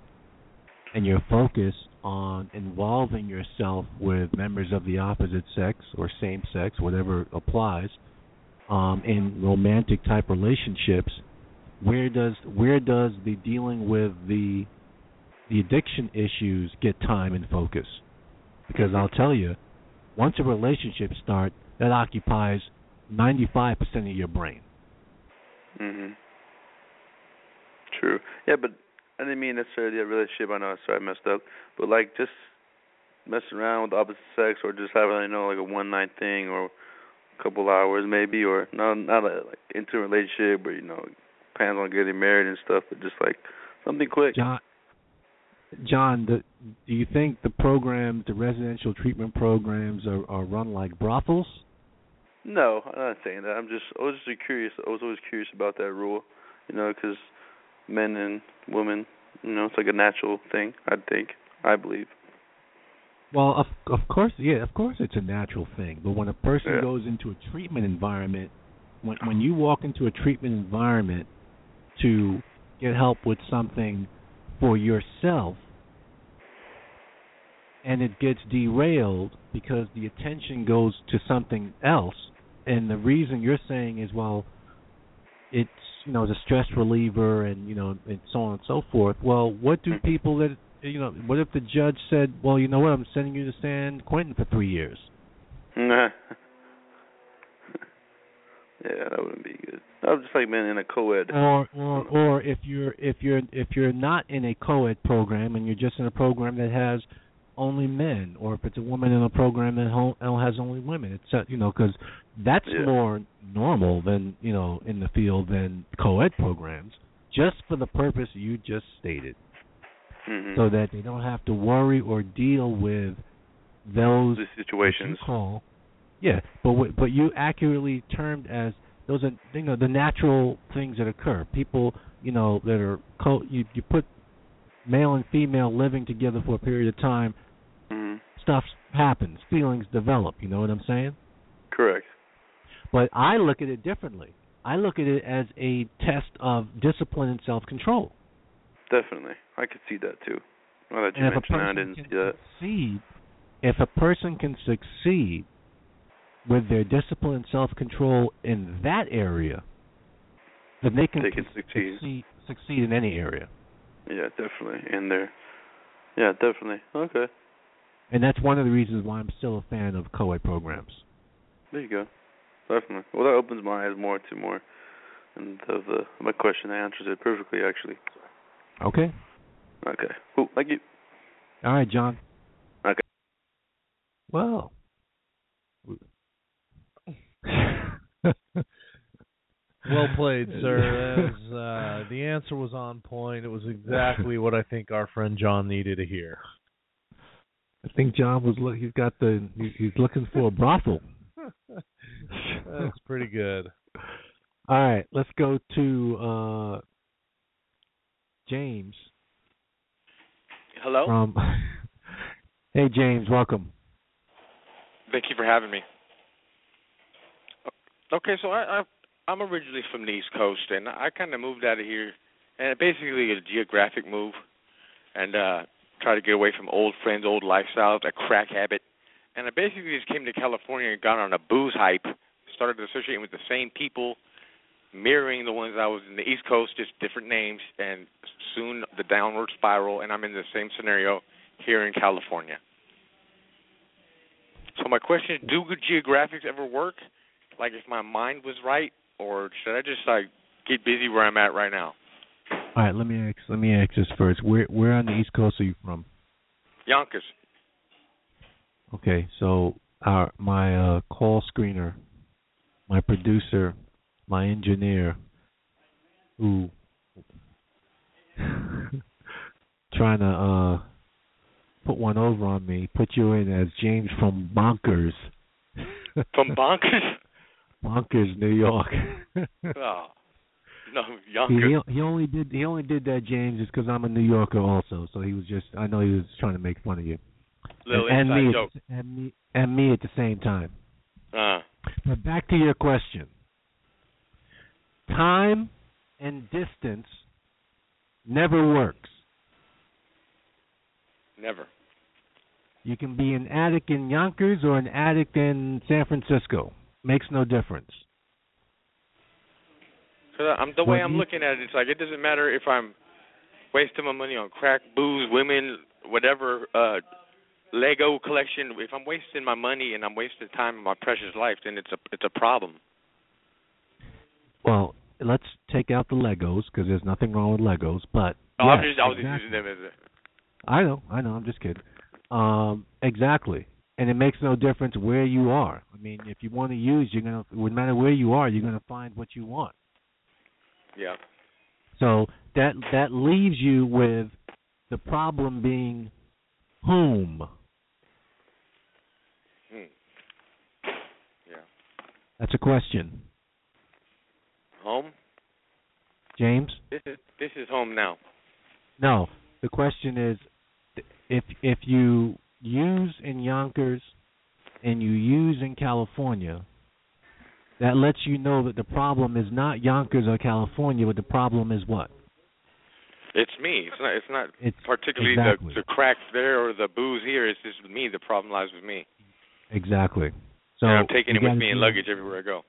and your focus on involving yourself with members of the opposite sex or same sex, whatever applies, um, in romantic type relationships, where does where does the dealing with the the addiction issues get time and focus? Because I'll tell you, once a relationship starts, that occupies 95% of your brain. Mhm. True. Yeah, but I didn't mean necessarily a relationship. I know, I sorry, I messed up. But like just messing around with the opposite sex, or just having, you know, like a one night thing, or a couple hours maybe, or not not a like into a relationship, or you know, plans on getting married and stuff, but just like something quick. John, John, the, do you think the programs, the residential treatment programs, are, are run like brothels? No, I'm not saying that. I'm just I was just curious. I was always curious about that rule, you know, because men and women, you know, it's like a natural thing. I think. I believe. Well, of of course, yeah, of course, it's a natural thing. But when a person Yeah. goes into a treatment environment, when when you walk into a treatment environment to get help with something for yourself, and it gets derailed because the attention goes to something else, and the reason you're saying is, well, it's you know it's a stress reliever and you know and so on and so forth. Well, what do mm-hmm. people that you know? What if the judge said, well, you know what, I'm sending you to San Quentin for three years? Nah. [LAUGHS] yeah, that wouldn't be good. I was just like being in a co-ed. Or or or if you're if you're if you're not in a co-ed program and you're just in a program that has only men, or if it's a woman in a program that has only women, it's uh, you know because that's Yeah. more normal than you know in the field than co-ed programs, just for the purpose you just stated, Mhm. so that they don't have to worry or deal with those the situations. call yeah, but but you accurately termed as those are you know the natural things that occur. People you know that are co you you put male and female living together for a period of time. Stuff happens, feelings develop. You know what I'm saying? Correct. But I look at it differently. I look at it as a test of discipline and self control. Definitely. I could see that too. Now that you And mentioned that, I didn't can see that. succeed, if a person can succeed with their discipline and self control in that area, then they can, They can succeed. succeed succeed in any area. Yeah, definitely. In there. Yeah, definitely. Okay. And that's one of the reasons why I'm still a fan of co-ed programs. There you go. Definitely. Well, that opens my eyes more to more, and the, the my question answers it perfectly, actually. Okay. Okay. Cool. Thank you. All right, John. Okay. Well. Well played, sir. [LAUGHS] That was, uh, the answer was on point. It was exactly what I think our friend John needed to hear. I think John was look. He's got the. He's looking for a brothel. [LAUGHS] That's pretty good. All right, let's go to uh James Hello. from. [LAUGHS] hey, James, welcome. Thank you for having me. Okay, so I, I I'm originally from the East Coast, and I kind of moved out of here, and basically a geographic move, and uh try to get away from old friends, old lifestyles, a crack habit, and I basically just came to California and got on a booze hype, started associating with the same people, mirroring the ones I was in the East Coast, just different names, and soon the downward spiral, and I'm in the same scenario here in California. So my question is, do good geographics ever work? Like if my mind was right, or should I just like get busy where I'm at right now? All right, let me ask. Let me ask this first. Where where on the East Coast are you from? Yonkers. Okay, so our my uh call screener, my producer, my engineer, who [LAUGHS] trying to uh put one over on me, put you in as James from Bonkers. From Bonkers? [LAUGHS] Bonkers, New York. [LAUGHS] oh, no, he, Yonkers. he he only did he only did that James just because I'm a New Yorker also. So he was just I know he was trying to make fun of you. Little and, and me joke. And me and me at the same time. Uh, But back to your question. Time and distance never works. never. You can be an addict in Yonkers or an addict in San Francisco. Makes no difference. Cause I'm the way I'm looking at it. It's like it doesn't matter if I'm wasting my money on crack, booze, women, whatever. uh Lego collection. If I'm wasting my money and I'm wasting time in my precious life, then it's a it's a problem. Well, let's take out the Legos because there's nothing wrong with Legos. But Oh, I'm just I was just exactly. using them as a I know, I know. I'm just kidding. Um, exactly. And it makes no difference where you are. I mean, if you want to use, you're gonna. No matter where you are, you're gonna find what you want. Yeah. So that that leaves you with the problem being whom. Hmm. Yeah. That's a question, Home. James. This is this is home now. No, the question is, if if you use in Yonkers and you use in California, that lets you know that the problem is not Yonkers or California, but the problem is what? It's me. It's not. It's not It's particularly exactly. the the crack there or the booze here. It's just me. The problem lies with me. Exactly. So and I'm taking it with me in luggage everywhere I go.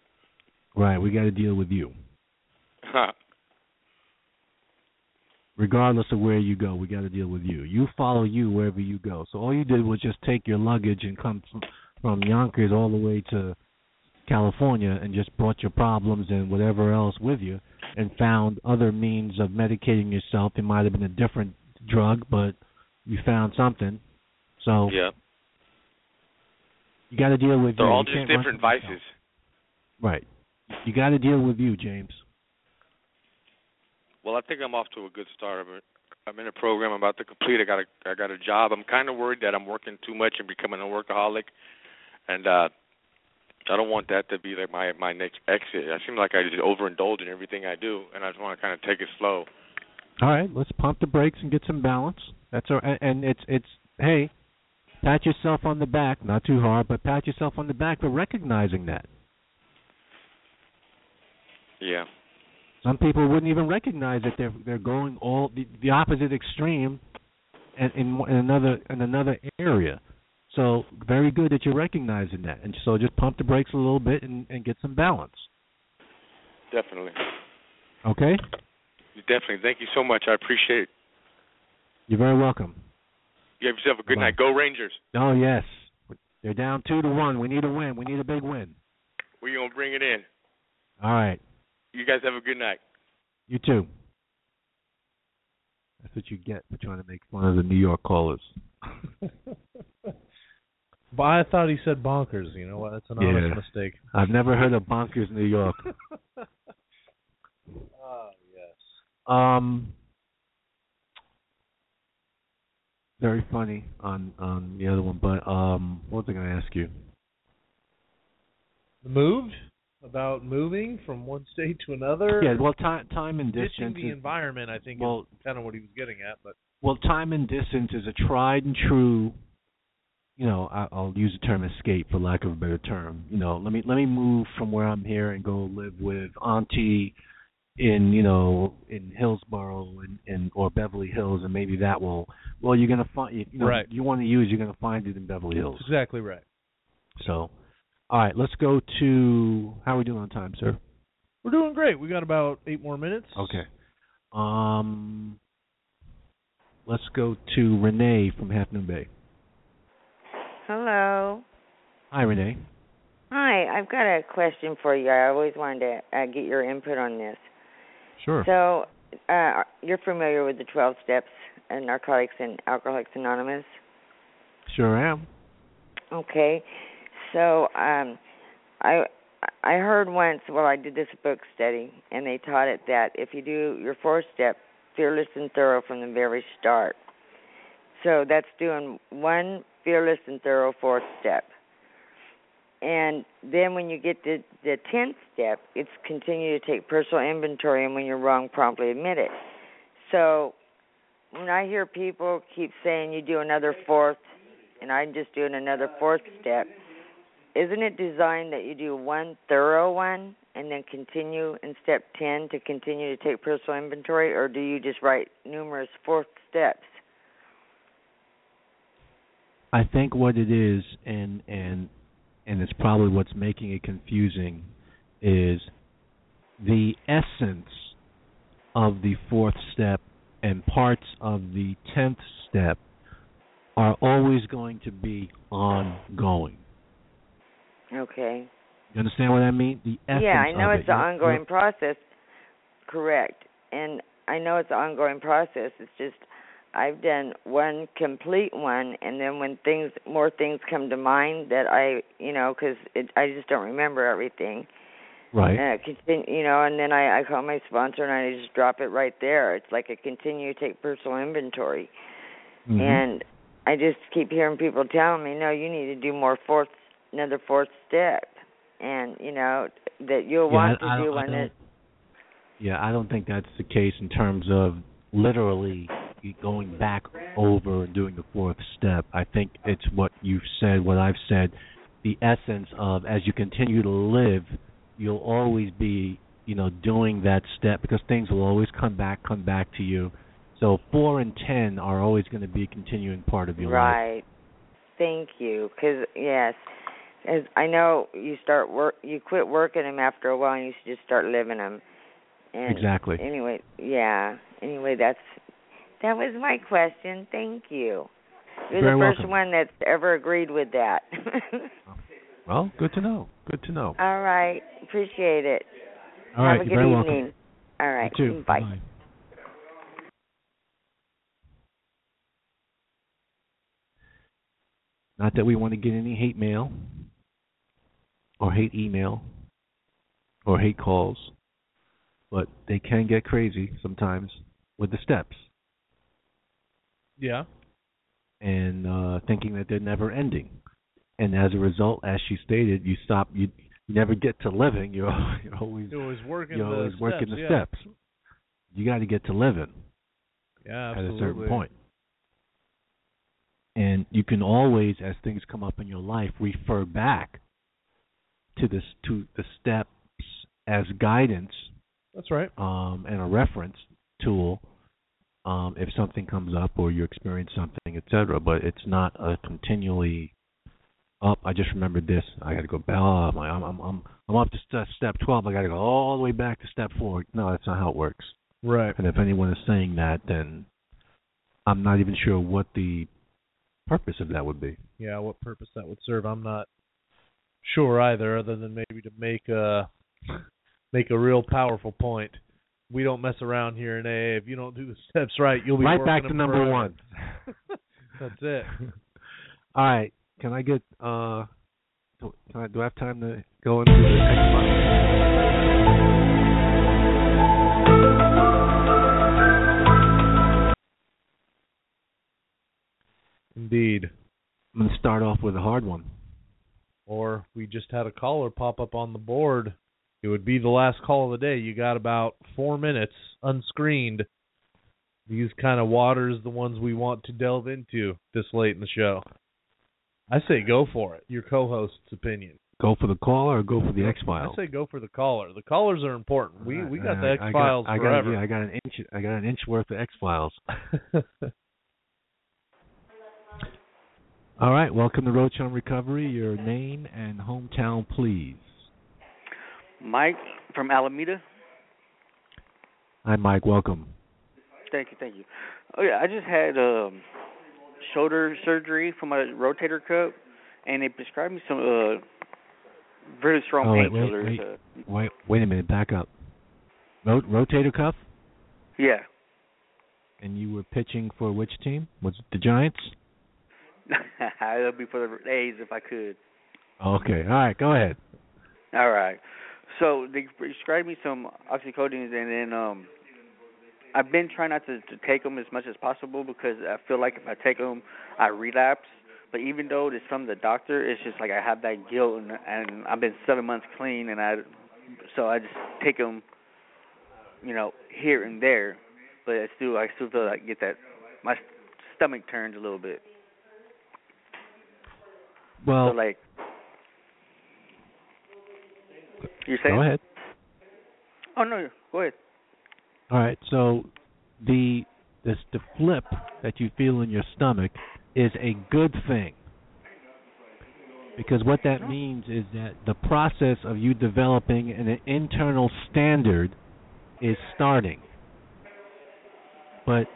Right, we got to deal with you, Huh. regardless of where you go. We got to deal with you. You follow you wherever you go. So all you did was just take your luggage and come from, from Yonkers all the way to California and just brought your problems and whatever else with you, and found other means of medicating yourself. It might have been a different drug, but you found something. So yeah. you got to deal with They're you. all You just different from yourself. vices. Right. You got to deal with you, James. Well, I think I'm off to a good start. I'm, I'm in a program I'm about to complete. I got a I got a job. I'm kind of worried that I'm working too much and becoming a workaholic, and uh I don't want that to be like my my next exit. I seem like I just overindulge in everything I do, and I just want to kind of take it slow. All right, let's pump the brakes and get some balance. That's all. And, and it's it's hey, pat yourself on the back, not too hard, but pat yourself on the back for recognizing that. Yeah. Some people wouldn't even recognize that they're they're going all the, the opposite extreme, in in another in another area. So very good that you're recognizing that, and so just pump the brakes a little bit and, and get some balance. Definitely. Okay. Definitely. Thank you so much. I appreciate it. You're very welcome. You have yourself a good Bye. night. Go Rangers. Oh yes, they're down two to one. We need a win. We need a big win. We're gonna bring it in. All right. You guys have a good night. You too. That's what you get for trying to make fun of the New York callers. [LAUGHS] But I thought he said bonkers. You know what? That's an honest Yeah. mistake. I've never heard of bonkers New York. oh [LAUGHS] yes. Um, very funny on on the other one, but um, what was I going to ask you? The moved about moving from one state to another. Yeah, well, time time and Ditching distance. the is- environment, I think, well, is kind of what he was getting at. But well, time and distance is a tried and true. You know, I, I'll use the term escape for lack of a better term. You know, let me let me move from where I'm here and go live with Auntie in you know in Hillsborough and, and or Beverly Hills, and maybe that will. Well, you're gonna find you know Right. you want to use, you're gonna find it in Beverly Hills. that's exactly right. So, all right, let's go to how are we doing on time, sir? We're doing great. We got about eight more minutes. Okay. Um, let's go to Renee from Half Moon Bay. Hello. Hi, Renee. Hi, I've got a question for you. I always wanted to uh, get your input on this. Sure. So, uh, you're familiar with the 12 steps in Narcotics and Alcoholics Anonymous? Sure am. Okay. So, um I I heard once, well, I did this book study, and they taught it that if you do your fourth step, fearless and thorough from the very start. So that's doing one fearless and thorough fourth step. And then when you get to the tenth step, it's continue to take personal inventory, and when you're wrong, promptly admit it. So when I hear people keep saying you do another fourth, and I'm just doing another fourth step, isn't it designed that you do one thorough one and then continue in step 10 to continue to take personal inventory, or do you just write numerous fourth steps? I think what it is, and and and it's probably what's making it confusing, is the essence of the fourth step and parts of the tenth step are always going to be ongoing. Okay. You understand what I mean? The essence yeah, I know it's it. an ongoing you're- process. Correct. And I know it's an ongoing process. It's just I've done one complete one, and then when things more things come to mind that I, you know, because I just don't remember everything. Right. Uh, continue, you know, and then I I call my sponsor and I just drop it right there. It's like a continue take personal inventory, Mhm. and I just keep hearing people telling me, no, you need to do more fourth, another fourth step, and you know that you'll Yeah, want I- I to do I one don't- Yeah, I don't think that's the case in terms of literally going back over and doing the fourth step. I think it's what you've said, what I've said, the essence of as you continue to live, you'll always be, you know, doing that step because things will always come back, come back to you. So four and ten are always going to be a continuing part of your life. Right. Thank you. Because yes, as I know you start work, you quit working them after a while, and you should just start living them. And Exactly. Anyway, yeah. Anyway, that's that was my question. Thank you. You're Very the first welcome. one that's ever agreed with that. [LAUGHS] Well, good to know. Good to know. All right. Appreciate it. All Have right, a you're good very evening. welcome. All right. You too. Bye. Bye. Not that we want to get any hate mail or hate email or hate calls, but they can get crazy sometimes with the steps Yeah. and uh thinking that they're never ending. And as a result, as she stated, you stop you you never get to living, you're, [LAUGHS] you're always You're always working you're the always working steps, the yeah. steps. You got to get to living. Yeah, absolutely. at a certain point. And you can always, as things come up in your life, refer back to this to the steps as guidance. That's right. Um, and a reference tool um, if something comes up or you experience something, etc. But it's not a continually oh, I just remembered this. I got to go. Oh, my, I'm I'm I'm I'm up to st- step 12. I got to go all the way back to step four. No, that's not how it works. Right. And if anyone is saying that, then I'm not even sure what the purpose of that would be. Yeah, what purpose that would serve, I'm not sure either, other than maybe to make a [LAUGHS] make a real powerful point. We don't mess around here in AA. If you don't do the [LAUGHS] steps right, you'll be right back to number forever. one. [LAUGHS] That's it. [LAUGHS] All right. Can I get uh? Do, can I, do I have time to go into the Xbox? Indeed. I'm gonna start off with a hard one. Or we just had a caller pop up on the board. It would be the last call of the day. You got about four minutes unscreened. These kind of waters, the ones we want to delve into this late in the show. I say go for it. Your co-host's opinion. Go for the caller or go for the X Files? I say go for the caller. The callers are important. We we got the X Files I got, forever. yeah, I got an inch. I got an inch worth of X Files. [LAUGHS] All right. Welcome to Roach on Recovery. Your name and hometown, please. Mike from Alameda. Hi, Mike. Welcome. Thank you, thank you. Oh yeah, I just had um shoulder surgery for my rotator cuff, and they prescribed me some uh really strong oh, wait, wait, painkillers. wait, Uh, wait, wait a minute. Back up. Rot- rotator cuff. yeah, And you were pitching for which team? Was it the Giants? [LAUGHS] that'll be for the A's if I could. Okay. All right. Go ahead. All right. So they prescribed me some oxycodone, and then um, I've been trying not to, to take them as much as possible because I feel like if I take them, I relapse. But even though it's from the doctor, it's just like I have that guilt, and, and I've been seven months clean, and I, so I just take them, you know, here and there. But I still, I still feel like I get that, my stomach turns a little bit. Well, so like, you're saying? go ahead. Oh no, go ahead. All right. So the this the flip that you feel in your stomach is a good thing. Because what that means is that the process of you developing an internal standard is starting. But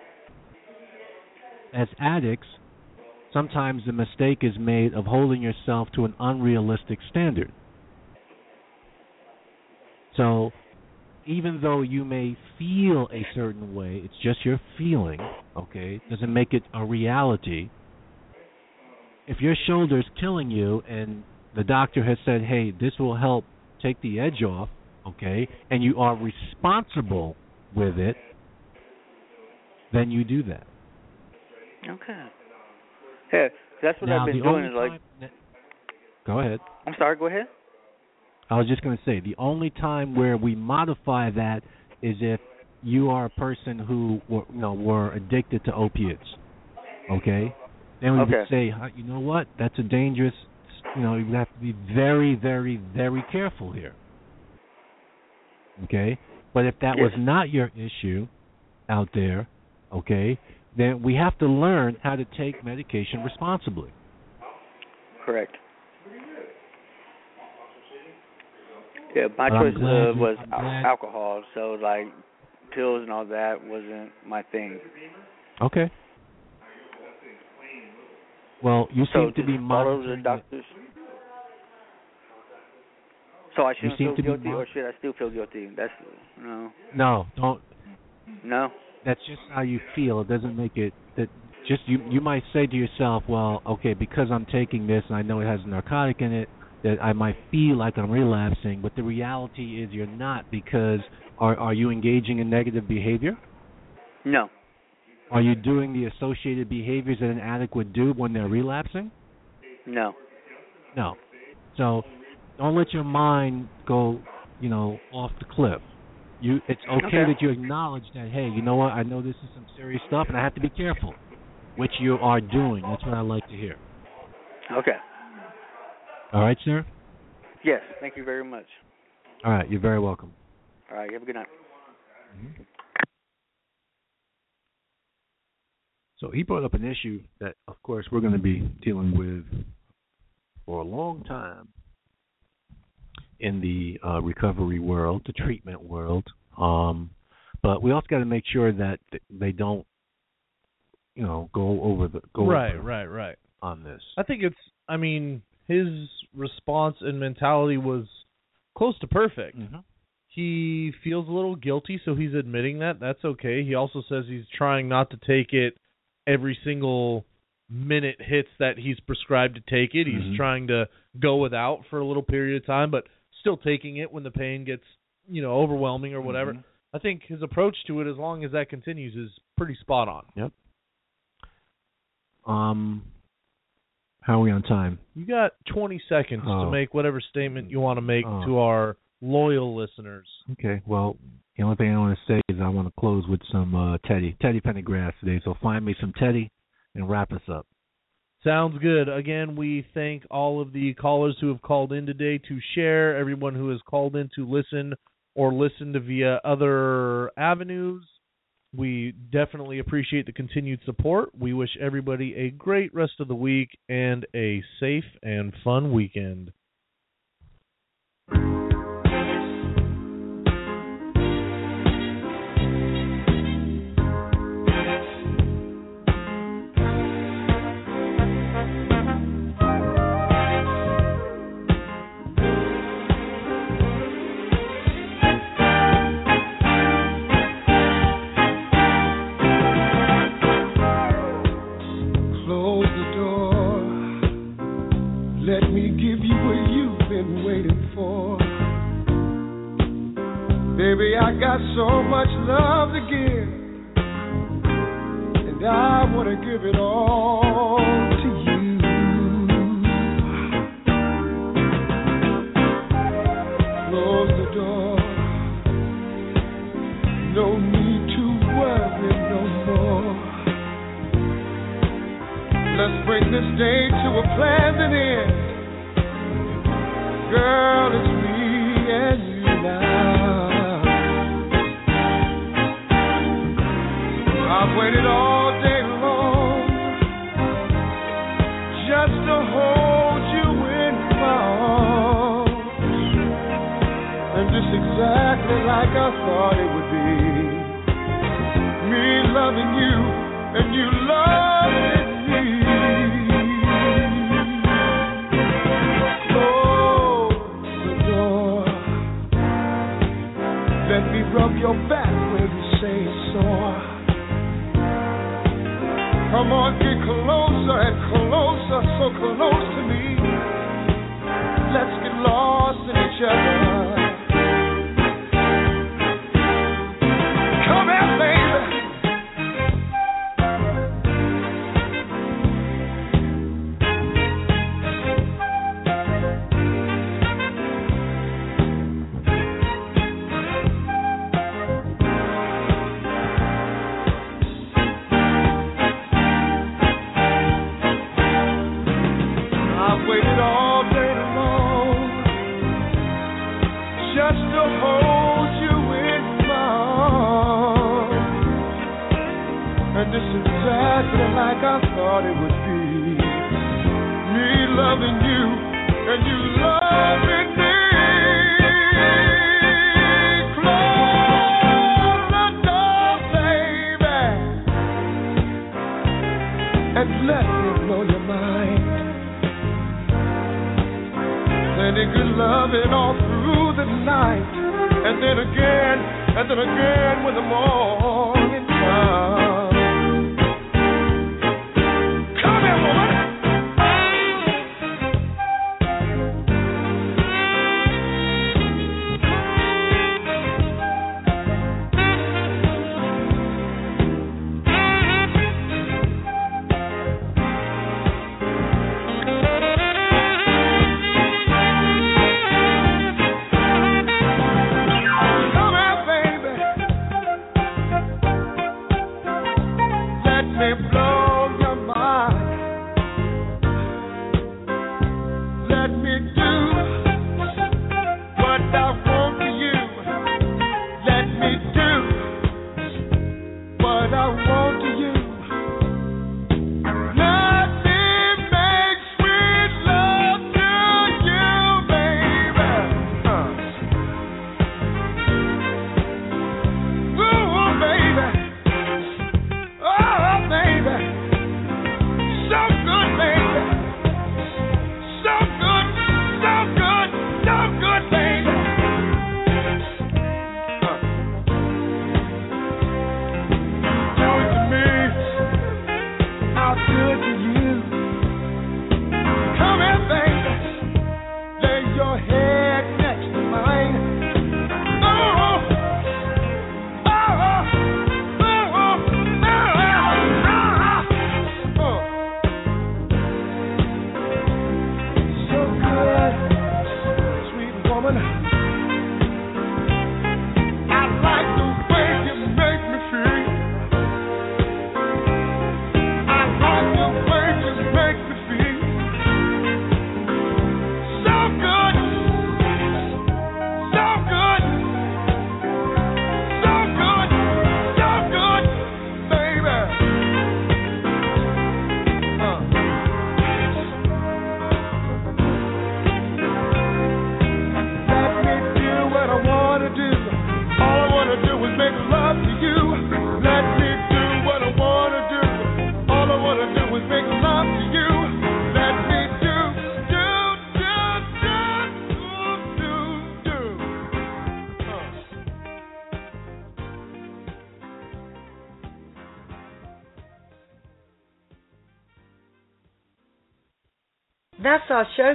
as addicts, sometimes the mistake is made of holding yourself to an unrealistic standard. So even though you may feel a certain way, it's just your feeling, okay? Doesn't make it a reality. If your shoulder's killing you and the doctor has said, "Hey, this will help take the edge off," okay? And you are responsible with it, then you do that. Okay. Yeah, that's what Now, I've been doing. Is like, Go ahead. I'm sorry. Go ahead. I was just going to say the only time where we modify that is if you are a person who were, you know were addicted to opiates. Okay, then we Okay. would say, you know what? That's a dangerous. You know, you have to be very, very, very careful here. Okay, but if that was not your issue out there, okay, then we have to learn how to take medication responsibly. Correct. Yeah, my choice uh, was al- alcohol, so like pills and all that wasn't my thing. Okay. Well, you so seem to be follow the doctors. So I shouldn't seem feel to be guilty, mon- or should I still feel guilty? That's no, No, don't. no. That's just how you feel. It doesn't make it that. Just you. You might say to yourself, "Well, okay, because I'm taking this and I know it has a narcotic in it, that I might feel like I'm relapsing." But the reality is, you're not because are are you engaging in negative behavior? No. Are you doing the associated behaviors that an addict would do when they're relapsing? No. No. So don't let your mind go, you know, off the cliff. You it's okay, Okay. that you acknowledge that, hey, you know what, I know this is some serious stuff and I have to be careful. Which you are doing. That's what I like to hear. Okay. All right, sir? Yes. Thank you very much. All right, you're very welcome. All right. You have a good night. So he brought up an issue that of course we're gonna be dealing with for a long time in the uh, recovery world, the treatment world. Um, but we also got to make sure that they don't, you know, go over the go right, over right, right. on this. I think it's. I mean, his response and mentality was close to perfect. He feels a little guilty, so he's admitting that. That's okay. He also says he's trying not to take it every single minute hits that he's prescribed to take it. He's Mhm. trying to go without for a little period of time, but still taking it when the pain gets, you know, overwhelming or whatever. Mhm. I think his approach to it, as long as that continues, is pretty spot on. Yep. Um, how are we on time? You got 20 seconds to Oh. make whatever statement you want to make Oh. to our loyal listeners. Okay. Well, the only thing I want to say is I want to close with some uh, Teddy, Teddy Pendergrass today. So find me some Teddy and wrap us up. Sounds good. Again, we thank all of the callers who have called in today to share, everyone who has called in to listen or listened via other avenues. We definitely appreciate the continued support. We wish everybody a great rest of the week and a safe and fun weekend.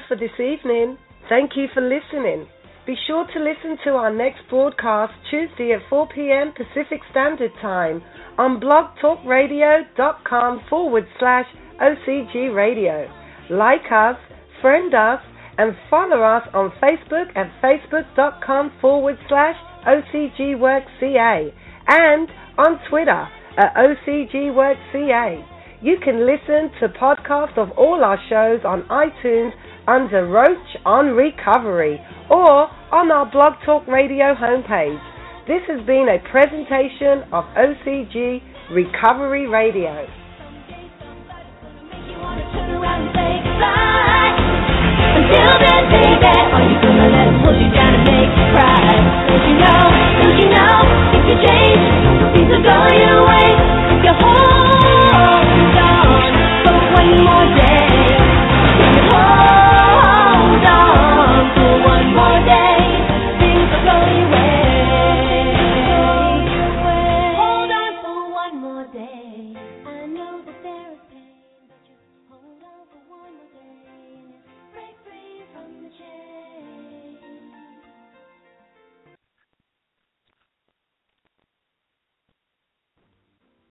For this evening. Thank you for listening. Be sure to listen to our next broadcast Tuesday at 4 p.m. Pacific Standard Time on blogtalkradio.com forward slash OCG Radio. Like us, friend us, and follow us on Facebook at facebook.com forward slash OCGWorkCA and on Twitter at OCGWorkCA. You can listen to podcasts of all our shows on iTunes under Roach on Recovery or on our Blog Talk Radio homepage. This has been a presentation of OCG Recovery Radio. Don't you know, don't you know, things.